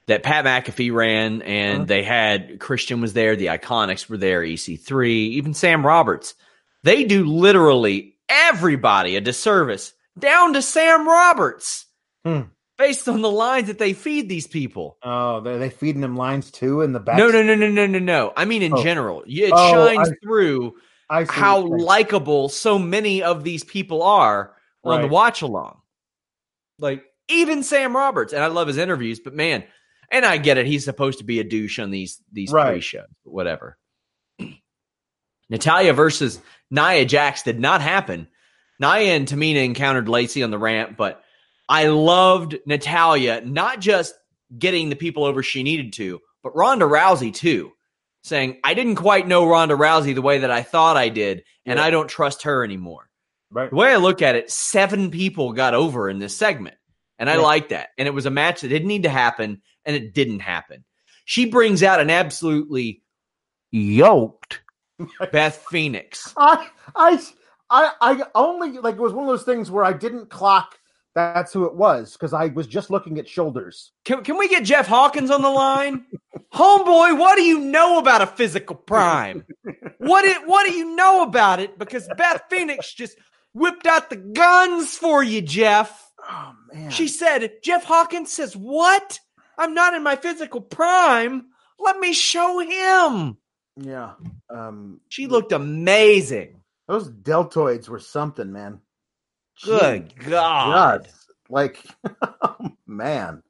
that Pat McAfee ran, and uh-huh. they had Christian was there, the Iconics were there, EC3, even Sam Roberts. They do literally everybody a disservice, down to Sam Roberts, hmm. based on the lines that they feed these people. Oh, are they feeding them lines too in the back? No, no, no, no, no, no, no. I mean, in oh. general, it oh, shines I, through I how likable so many of these people are right. on the watch along. Like even Sam Roberts, and I love his interviews, but man, and I get it, he's supposed to be a douche on these these right. pre-shows, whatever. Natalya versus Nia Jax did not happen. Nia and Tamina encountered Lacey on the ramp, but I loved Natalya not just getting the people over she needed to, but Ronda Rousey too, saying, I didn't quite know Ronda Rousey the way that I thought I did, and yeah. I don't trust her anymore. Right. The way I look at it, seven people got over in this segment. And I yeah. like that. And it was a match that didn't need to happen, and it didn't happen. She brings out an absolutely yoked Beth Phoenix. I, I, I, I only like it was one of those things where I didn't clock that's who it was because I was just looking at shoulders. Can, can we get Jeff Hawkins on the line? Homeboy, what do you know about a physical prime? what it, what do you know about it? Because Beth Phoenix just whipped out the guns for you, Jeff. Oh man. She said, Jeff Hawkins says, What? I'm not in my physical prime. Let me show him. Yeah. Um, she looked amazing. Those deltoids were something, man. Good God. God. Like, man.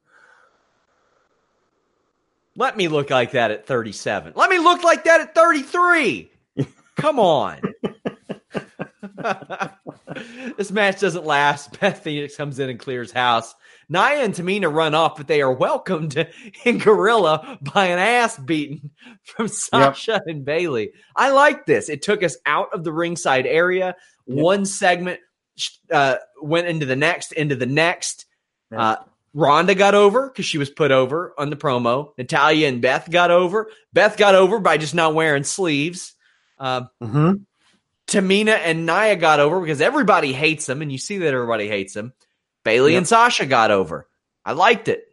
Let me look like that at 37. Let me look like that at 33. Come on. this match doesn't last. Beth Phoenix comes in and clears house. Nia and Tamina run off, but they are welcomed in Gorilla by an ass beating from Sasha yep. and Bayley. I like this. It took us out of the ringside area. Yep. One segment uh, went into the next, into the next. Yep. Uh, Ronda got over because she was put over on the promo. Natalya and Beth got over. Beth got over by just not wearing sleeves. Uh, mm-hmm. Tamina and Nia got over because everybody hates them, and you see that everybody hates them. Bayley yep. and Sasha got over. I liked it.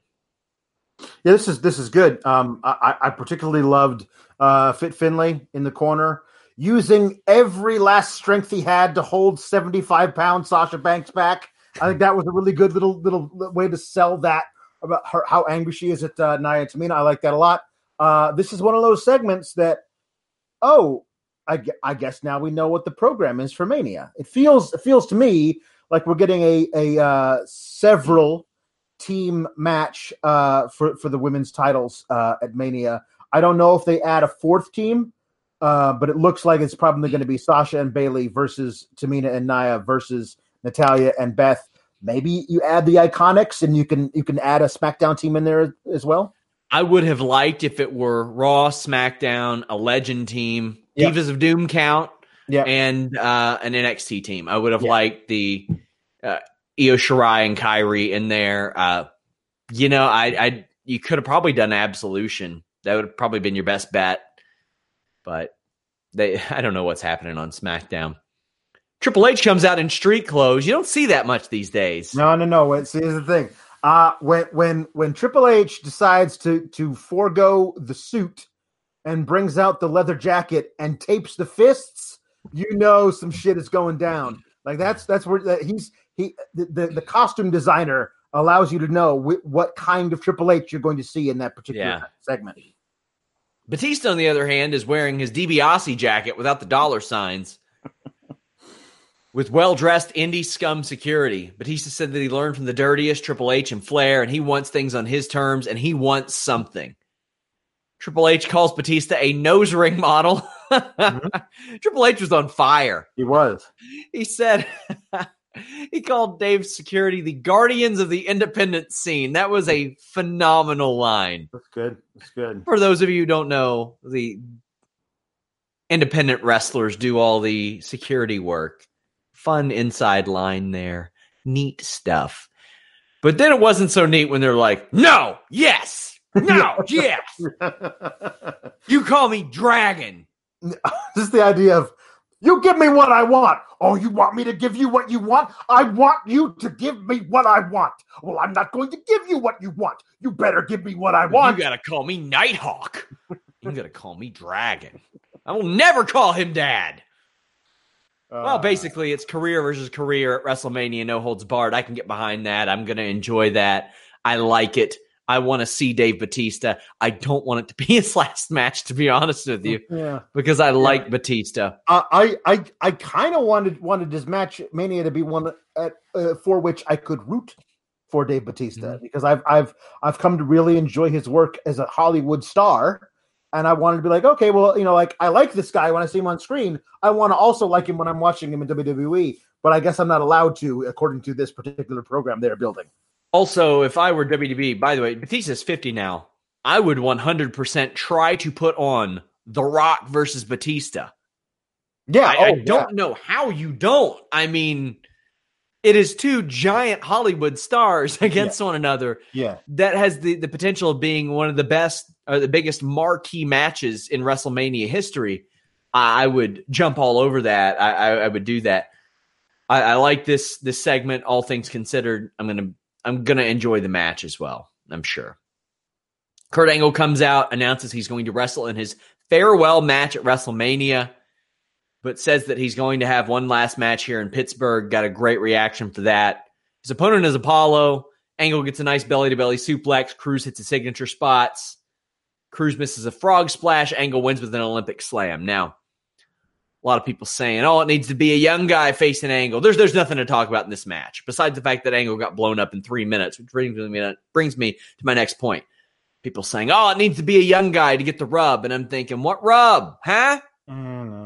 Yeah, this is this is good. Um, I, I particularly loved uh, Fit Finlay in the corner using every last strength he had to hold seventy five pound Sasha Banks back. I think that was a really good little little way to sell that about her, how angry she is at uh, Nia and Tamina. I like that a lot. Uh, this is one of those segments that, oh, I, I guess now we know what the program is for Mania. It feels it feels to me like we're getting a a uh, several team match uh, for for the women's titles uh, at Mania. I don't know if they add a fourth team, uh, but it looks like it's probably going to be Sasha and Bayley versus Tamina and Nia versus Natalya and Beth. Maybe you add the Iconics and you can you can add a SmackDown team in there as well. I would have liked if it were Raw, SmackDown, a Legend team, yep. Divas of Doom count, yeah, and uh, an NXT team. I would have liked the uh, Io Shirai and Kairi in there. Uh, you know, I, I you could have probably done Absolution. That would have probably been your best bet, but they I don't know what's happening on SmackDown. Triple H comes out in street clothes. You don't see that much these days. No, no, no. See, here's the thing. Uh, when when when Triple H decides to to forego the suit and brings out the leather jacket and tapes the fists, you know some shit is going down. Like that's that's where that he's he the, the, the costume designer allows you to know wh- what kind of Triple H you're going to see in that particular yeah. segment. Batista, on the other hand, is wearing his DiBiase jacket without the dollar signs with well dressed indie scum security. Batista said that he learned from the dirtiest Triple H and Flair, and he wants things on his terms, and he wants something. Triple H calls Batista a nose ring model. mm-hmm. Triple H was on fire. He was. He said he called Dave's security the guardians of the independent scene. That was a phenomenal line. That's good. That's good. For those of you who don't know, the independent wrestlers do all the security work fun inside line there. Neat stuff. But then it wasn't so neat when they're like, no, yes, no, yes. you call me dragon. This is the idea of you give me what I want. Oh, you want me to give you what you want? I want you to give me what I want. Well, I'm not going to give you what you want. You better give me what I want. You gotta call me Nighthawk. you gotta call me Dragon. I will never call him Dad well, uh. basically, it's career versus career at WrestleMania, no holds barred. I can get behind that. I'm going to enjoy that. I like it. I want to see Dave Batista. I don't want it to be his last match, to be honest with you, yeah. because I like Batista. Uh, I I I kind of wanted wanted his match Mania to be one at, uh, for which I could root for Dave Batista mm-hmm. because I've I've I've come to really enjoy his work as a Hollywood star and I wanted to be like, okay, well, you know, like I like this guy when I see him on screen. I want to also like him when I'm watching him in WWE, but I guess I'm not allowed to according to this particular program they're building. Also, if I were WWE, by the way, Batista's 50 now. I would 100% try to put on The Rock versus Batista. Yeah, I, oh, I don't yeah. know how you don't. I mean, it is two giant Hollywood stars against yeah. one another. Yeah. That has the, the potential of being one of the best or the biggest marquee matches in WrestleMania history. I, I would jump all over that. I, I, I would do that. I, I, like this this segment, all things considered. I'm gonna I'm gonna enjoy the match as well, I'm sure. Kurt Angle comes out, announces he's going to wrestle in his farewell match at WrestleMania but says that he's going to have one last match here in Pittsburgh. Got a great reaction for that. His opponent is Apollo. Angle gets a nice belly to belly suplex. Crews hits his signature spots. Crews misses a frog splash. Angle wins with an Olympic slam. Now, a lot of people saying, "Oh, it needs to be a young guy facing Angle." There's there's nothing to talk about in this match besides the fact that Angle got blown up in three minutes, which brings me brings me to my next point. People saying, "Oh, it needs to be a young guy to get the rub," and I'm thinking, "What rub? Huh?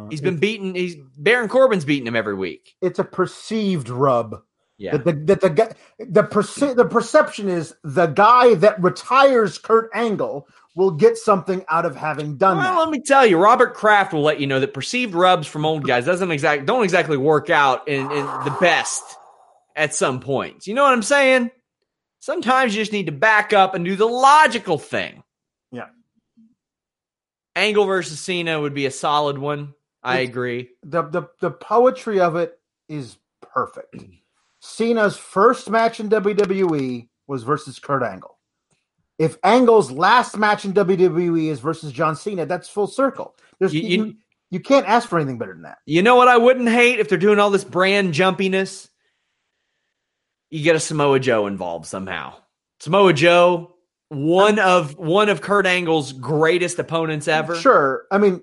He's been beaten. He's Baron Corbin's beating him every week." It's a perceived rub. Yeah, That the, that the, guy- the, perce- the perception is the guy that retires Kurt Angle will get something out of having done that. Well, that. let me tell you, Robert Kraft will let you know that perceived rubs from old guys doesn't exact don't exactly work out in, in the best at some points. You know what I'm saying? Sometimes you just need to back up and do the logical thing. Yeah. Angle versus Cena would be a solid one. I It's- agree. the, the the poetry of it is perfect. Cena's first match in WWE was versus Kurt Angle. If Angle's last match in WWE is versus John Cena, that's full circle. There's You- you, you- you, can't ask for anything better than that. You know what I wouldn't hate if they're doing all this brand jumpiness? You get a Samoa Joe involved somehow. Samoa Joe, one of one of Kurt Angle's greatest opponents ever. Sure. I mean,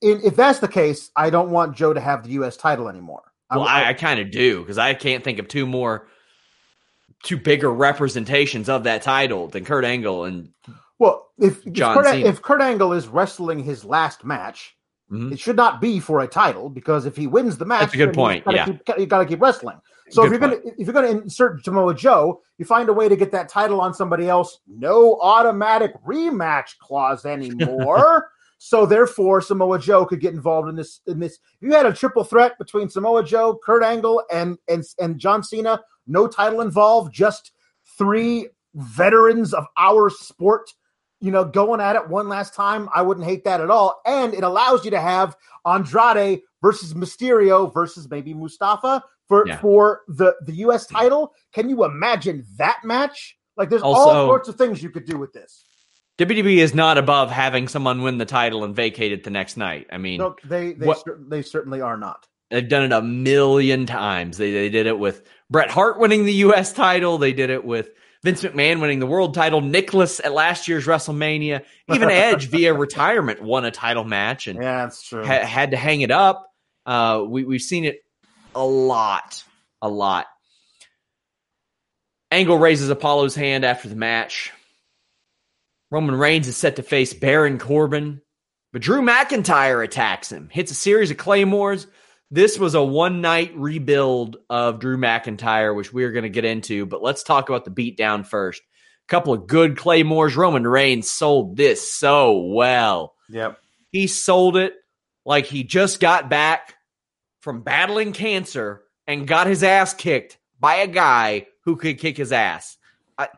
in, if that's the case, I don't want Joe to have the U.S. title anymore. Well, I, I kind of do because I can't think of two more, two bigger representations of that title than Kurt Angle and well, if if John Kurt, Cena. if Kurt Angle is wrestling his last match, Mhm. it should not be for a title because if he wins the match, That's a good point, You gotta, yeah. keep, you got to keep wrestling. So if you're gonna if you're gonna insert Samoa Joe, you find a way to get that title on somebody else. No automatic rematch clause anymore. So therefore, Samoa Joe could get involved in this. In this, if you had a triple threat between Samoa Joe, Kurt Angle, and and and John Cena, no title involved, just three veterans of our sport. You know, going at it one last time, I wouldn't hate that at all. And it allows you to have Andrade versus Mysterio versus maybe Mustafa for Yeah. for the the U.S. title. Can you imagine that match? Like, there's all sorts of things you could do with this. WWE is not above having someone win the title and vacate it the next night. I mean, No, they they What- cer- they certainly are not. They've done it a million times. They they did it with Bret Hart winning the U.S. title. They did it with Vince McMahon winning the world title. Nicholas at last year's WrestleMania. Even Edge via retirement won a title match and Yeah, that's true. ha- had to hang it up. Uh, we we've seen it a lot, a lot. Angle raises Apollo's hand after the match. Roman Reigns is set to face Baron Corbin, but Drew McIntyre attacks him, hits a series of claymores. This was a one night rebuild of Drew McIntyre, which we're going to get into, but let's talk about the beatdown first. A couple of good claymores. Roman Reigns sold this so well. Yep. He sold it like he just got back from battling cancer and got his ass kicked by a guy who could kick his ass. I,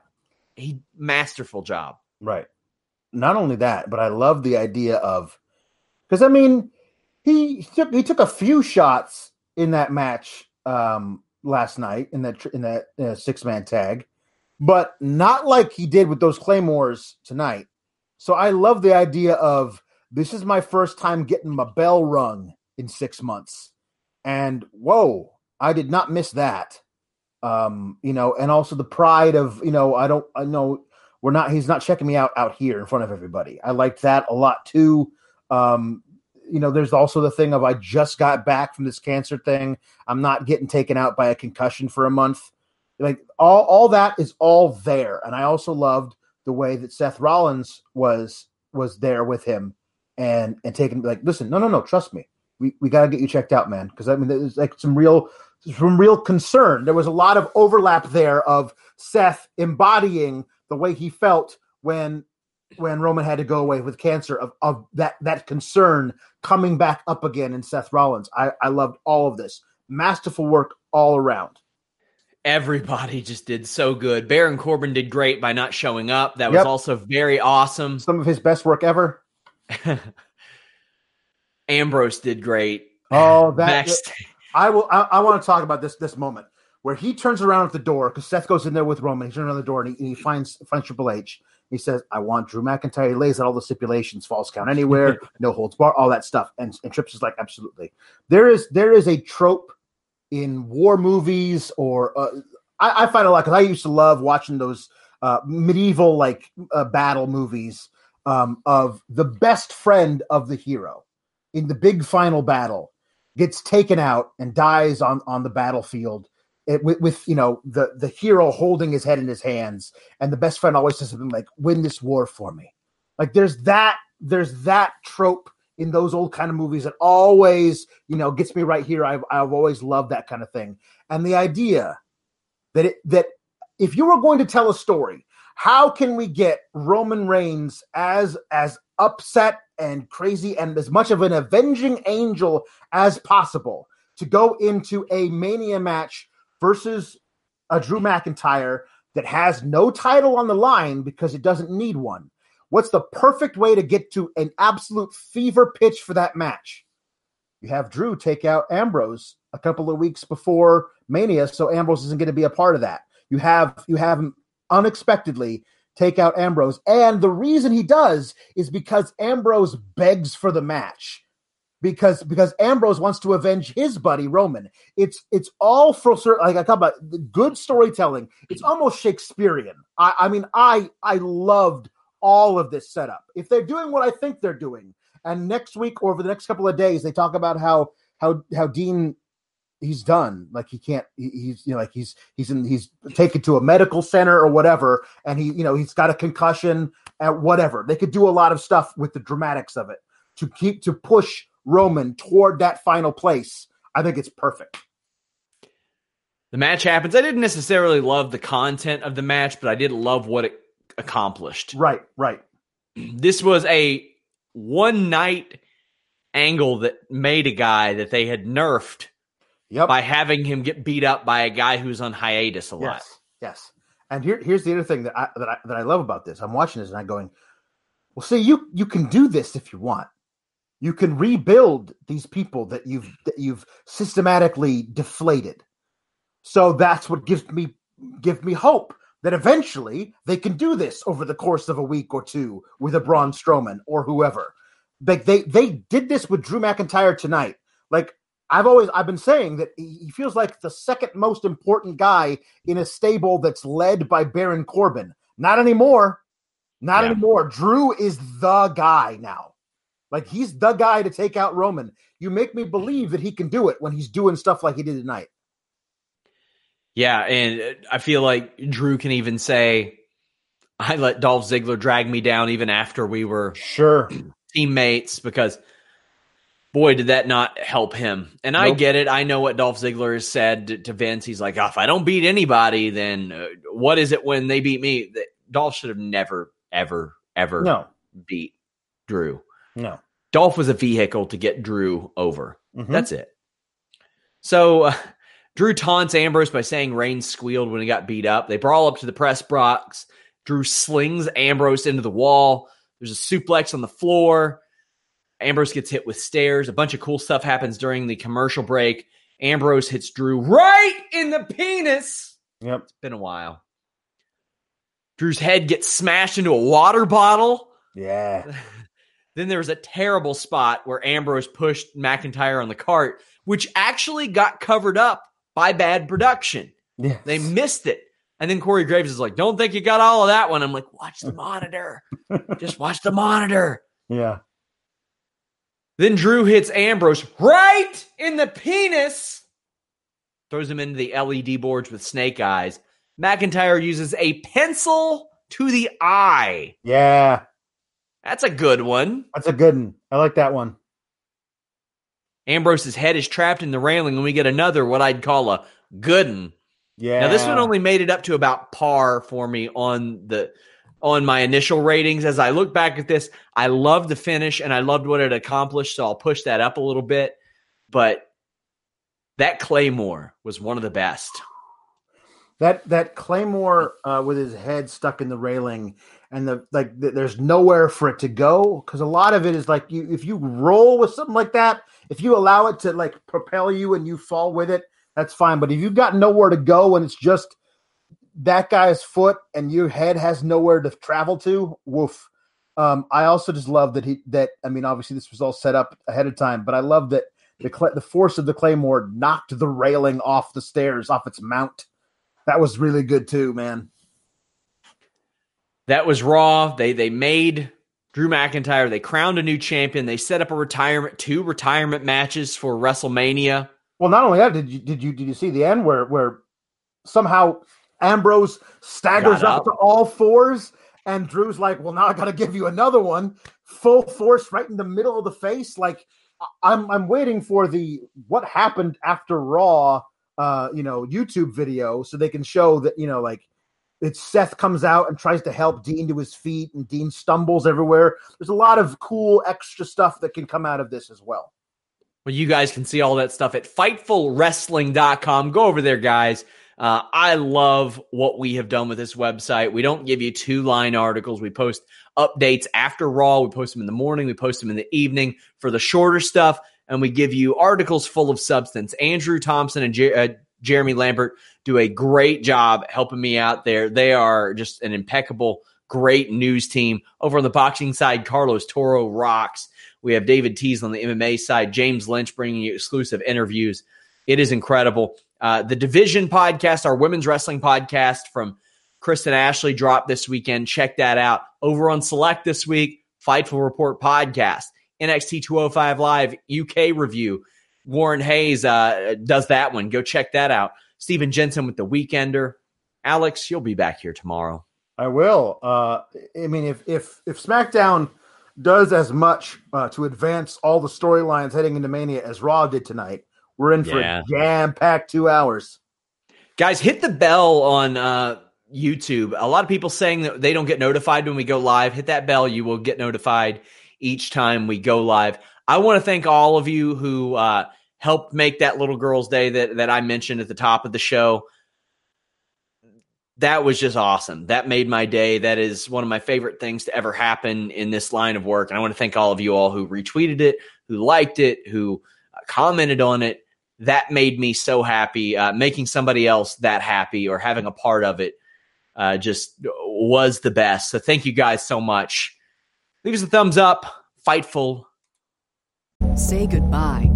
he masterful job. Right. Not only that, but I love the idea of because I mean he took he took a few shots in that match um, last night in that in that uh, six man tag, but not like he did with those claymores tonight. So I love the idea of this is my first time getting my bell rung in six months, and whoa, I did not miss that. Um, you know, and also the pride of you know I don't I know we're not he's not checking me out out here in front of everybody. I liked that a lot too. Um you know there's also the thing of i just got back from this cancer thing. I'm not getting taken out by a concussion for a month. Like all all that is all there. And i also loved the way that seth rollins was was there with him and and taking like listen no no no trust me. We, we got to get you checked out man. Because i mean there's like some real some real concern. There was a lot of overlap there of seth embodying the way he felt when when Roman had to go away with cancer of, of that that concern coming back up again in Seth Rollins. I, I loved all of this. Masterful work all around. Everybody just did so good. Baron Corbin did great by not showing up. That was Yep. also very awesome. Some of his best work ever. Ambrose did great. Oh, that Backstage. I will. I, I want to talk about this this moment where he turns around at the door because Seth goes in there with Roman. He turns around the door and he, and he finds finds Triple H. He says, "I want Drew McIntyre." He lays out all the stipulations: falls count anywhere, no holds bar, all that stuff. And, and Trips is like, "Absolutely." There is there is a trope in war movies, or uh, I, I find a lot because I used to love watching those uh, medieval like uh, battle movies um, of the best friend of the hero in the big final battle gets taken out and dies on on the battlefield it, with, with you know the the hero holding his head in his hands, and the best friend always says something like, "Win this war for me." Like there's that there's that trope in those old kind of movies that always you know gets me right here. I've I've always loved that kind of thing, and the idea that it that if you were going to tell a story, how can we get Roman Reigns as as upset and crazy and as much of an avenging angel as possible to go into a Mania match versus a Drew McIntyre that has no title on the line because it doesn't need one. What's the perfect way to get to an absolute fever pitch for that match? You have Drew take out Ambrose a couple of weeks before Mania, so Ambrose isn't going to be a part of that. You have you have him unexpectedly take out Ambrose, and the reason he does is because Ambrose begs for the match because because Ambrose wants to avenge his buddy Roman. It's it's all for. Like I talk about good storytelling. It's almost Shakespearean. I, I mean, I I loved all of this setup. If they're doing what I think they're doing, and next week or over the next couple of days, they talk about how how how Dean he's done like he can't he, he's you know like he's he's in he's taken to a medical center or whatever and he you know he's got a concussion at whatever they could do a lot of stuff with the dramatics of it to keep to push Roman toward that final place, I think it's perfect. The match happens. I didn't necessarily love the content of the match, but I did love what it accomplished. Right, right. This was a one night angle that made a guy that they had nerfed yep. by having him get beat up by a guy who's on hiatus a lot. Yes, yes. And here, here's the other thing that I, that I that I love about this. I'm watching this and I'm going, well, see, you you can do this if you want. You can rebuild these people that you've that you've systematically deflated. So that's what gives me give me hope that eventually they can do this over the course of a week or two with a Braun Strowman or whoever. Like they they did this with Drew McIntyre tonight. Like I've always I've been saying that he feels like the second most important guy in a stable that's led by Baron Corbin. Not anymore. Not yeah. anymore. Drew is the guy now. Like he's the guy to take out Roman. You make me believe that he can do it when he's doing stuff like he did tonight. Yeah, and I feel like Drew can even say, "I let Dolph Ziggler drag me down even after we were sure teammates," because boy, did that not help him. And nope. I get it. I know what Dolph Ziggler has said to, to Vince. He's like, oh, "If I don't beat anybody, then uh, what is it when they beat me?" Dolph should have never, ever, ever no. beat Drew. No. Dolph was a vehicle to get Drew over. Mm-hmm. That's it. So uh, Drew taunts Ambrose by saying Reigns squealed when he got beat up. They brawl up to the press box. Drew slings Ambrose into the wall. There's a suplex on the floor. Ambrose gets hit with stairs. A bunch of cool stuff happens during the commercial break. Ambrose hits Drew right in the penis. Yep. It's been a while. Drew's head gets smashed into a water bottle. Yeah. Then there was a terrible spot where Ambrose pushed McIntyre on the cart, which actually got covered up by bad production. Yes. They missed it. And then Corey Graves is like, Don't think you got all of that one. I'm like, Watch the monitor. Just watch the monitor. Yeah. Then Drew hits Ambrose right in the penis, throws him into the LED boards with snake eyes. McIntyre uses a pencil to the eye. Yeah. That's a good one. That's a good one. I like that one. Ambrose's head is trapped in the railing, and we get another what I'd call a good one. Yeah. Now this one only made it up to about par for me on the on my initial ratings. As I look back at this, I love the finish and I loved what it accomplished, so I'll push that up a little bit. But that Claymore was one of the best. That that Claymore uh, with his head stuck in the railing and the like the, there's nowhere for it to go because a lot of it is like you if you roll with something like that if you allow it to like propel you and you fall with it that's fine. But if you've got nowhere to go and it's just that guy's foot and your head has nowhere to travel to woof. Um, i also just love that he that i mean obviously this was all set up ahead of time but i love that the the force of the claymore knocked the railing off the stairs off its mount that was really good too man that was Raw. They they made Drew McIntyre. They crowned a new champion. They set up a retirement, two retirement matches for WrestleMania. Well, not only that, did you did you did you see the end where where somehow Ambrose staggers up. up to all fours, and Drew's like, "Well, now I got to give you another one, full force, right in the middle of the face." Like, I'm I'm waiting for the what happened after Raw, uh, you know, YouTube video, so they can show that you know, like, it's Seth comes out and tries to help Dean to his feet, and Dean stumbles everywhere. There's a lot of cool extra stuff that can come out of this as well. Well, you guys can see all that stuff at FightfulWrestling.com. Go over there, guys. Uh, I love what we have done with this website. We don't give you two line articles. We post updates after Raw. We post them in the morning. We post them in the evening for the shorter stuff. And we give you articles full of substance. Andrew Thompson and uh, Jeremy Lambert do a great job helping me out there. They are just an impeccable, great news team. Over on the boxing side, Carlos Toro rocks. We have David Tees on the MMA side, James Lynch bringing you exclusive interviews. It is incredible. Uh, the Division podcast, our women's wrestling podcast from Kristen Ashley dropped this weekend. Check that out. Over on Select this week, Fightful Report podcast, NXT 205 Live UK review. Warren Hayes uh, does that one. Go check that out. Steven Jensen with the Weekender. Alex, you'll be back here tomorrow. I will. Uh, I mean, if if if SmackDown does as much uh, to advance all the storylines heading into Mania as Raw did tonight, we're in for yeah. a jam packed two hours. Guys, hit the bell on uh, YouTube. A lot of people saying that they don't get notified when we go live. Hit that bell. You will get notified each time we go live. I want to thank all of you who uh, helped make that little girl's day that, that I mentioned at the top of the show. That was just awesome. That made my day. That is one of my favorite things to ever happen in this line of work. And I want to thank all of you all who retweeted it, who liked it, who uh, commented on it. That made me so happy. Uh, making somebody else that happy or having a part of it uh, just was the best. So thank you guys so much. Leave us a thumbs up. Fightful. Say goodbye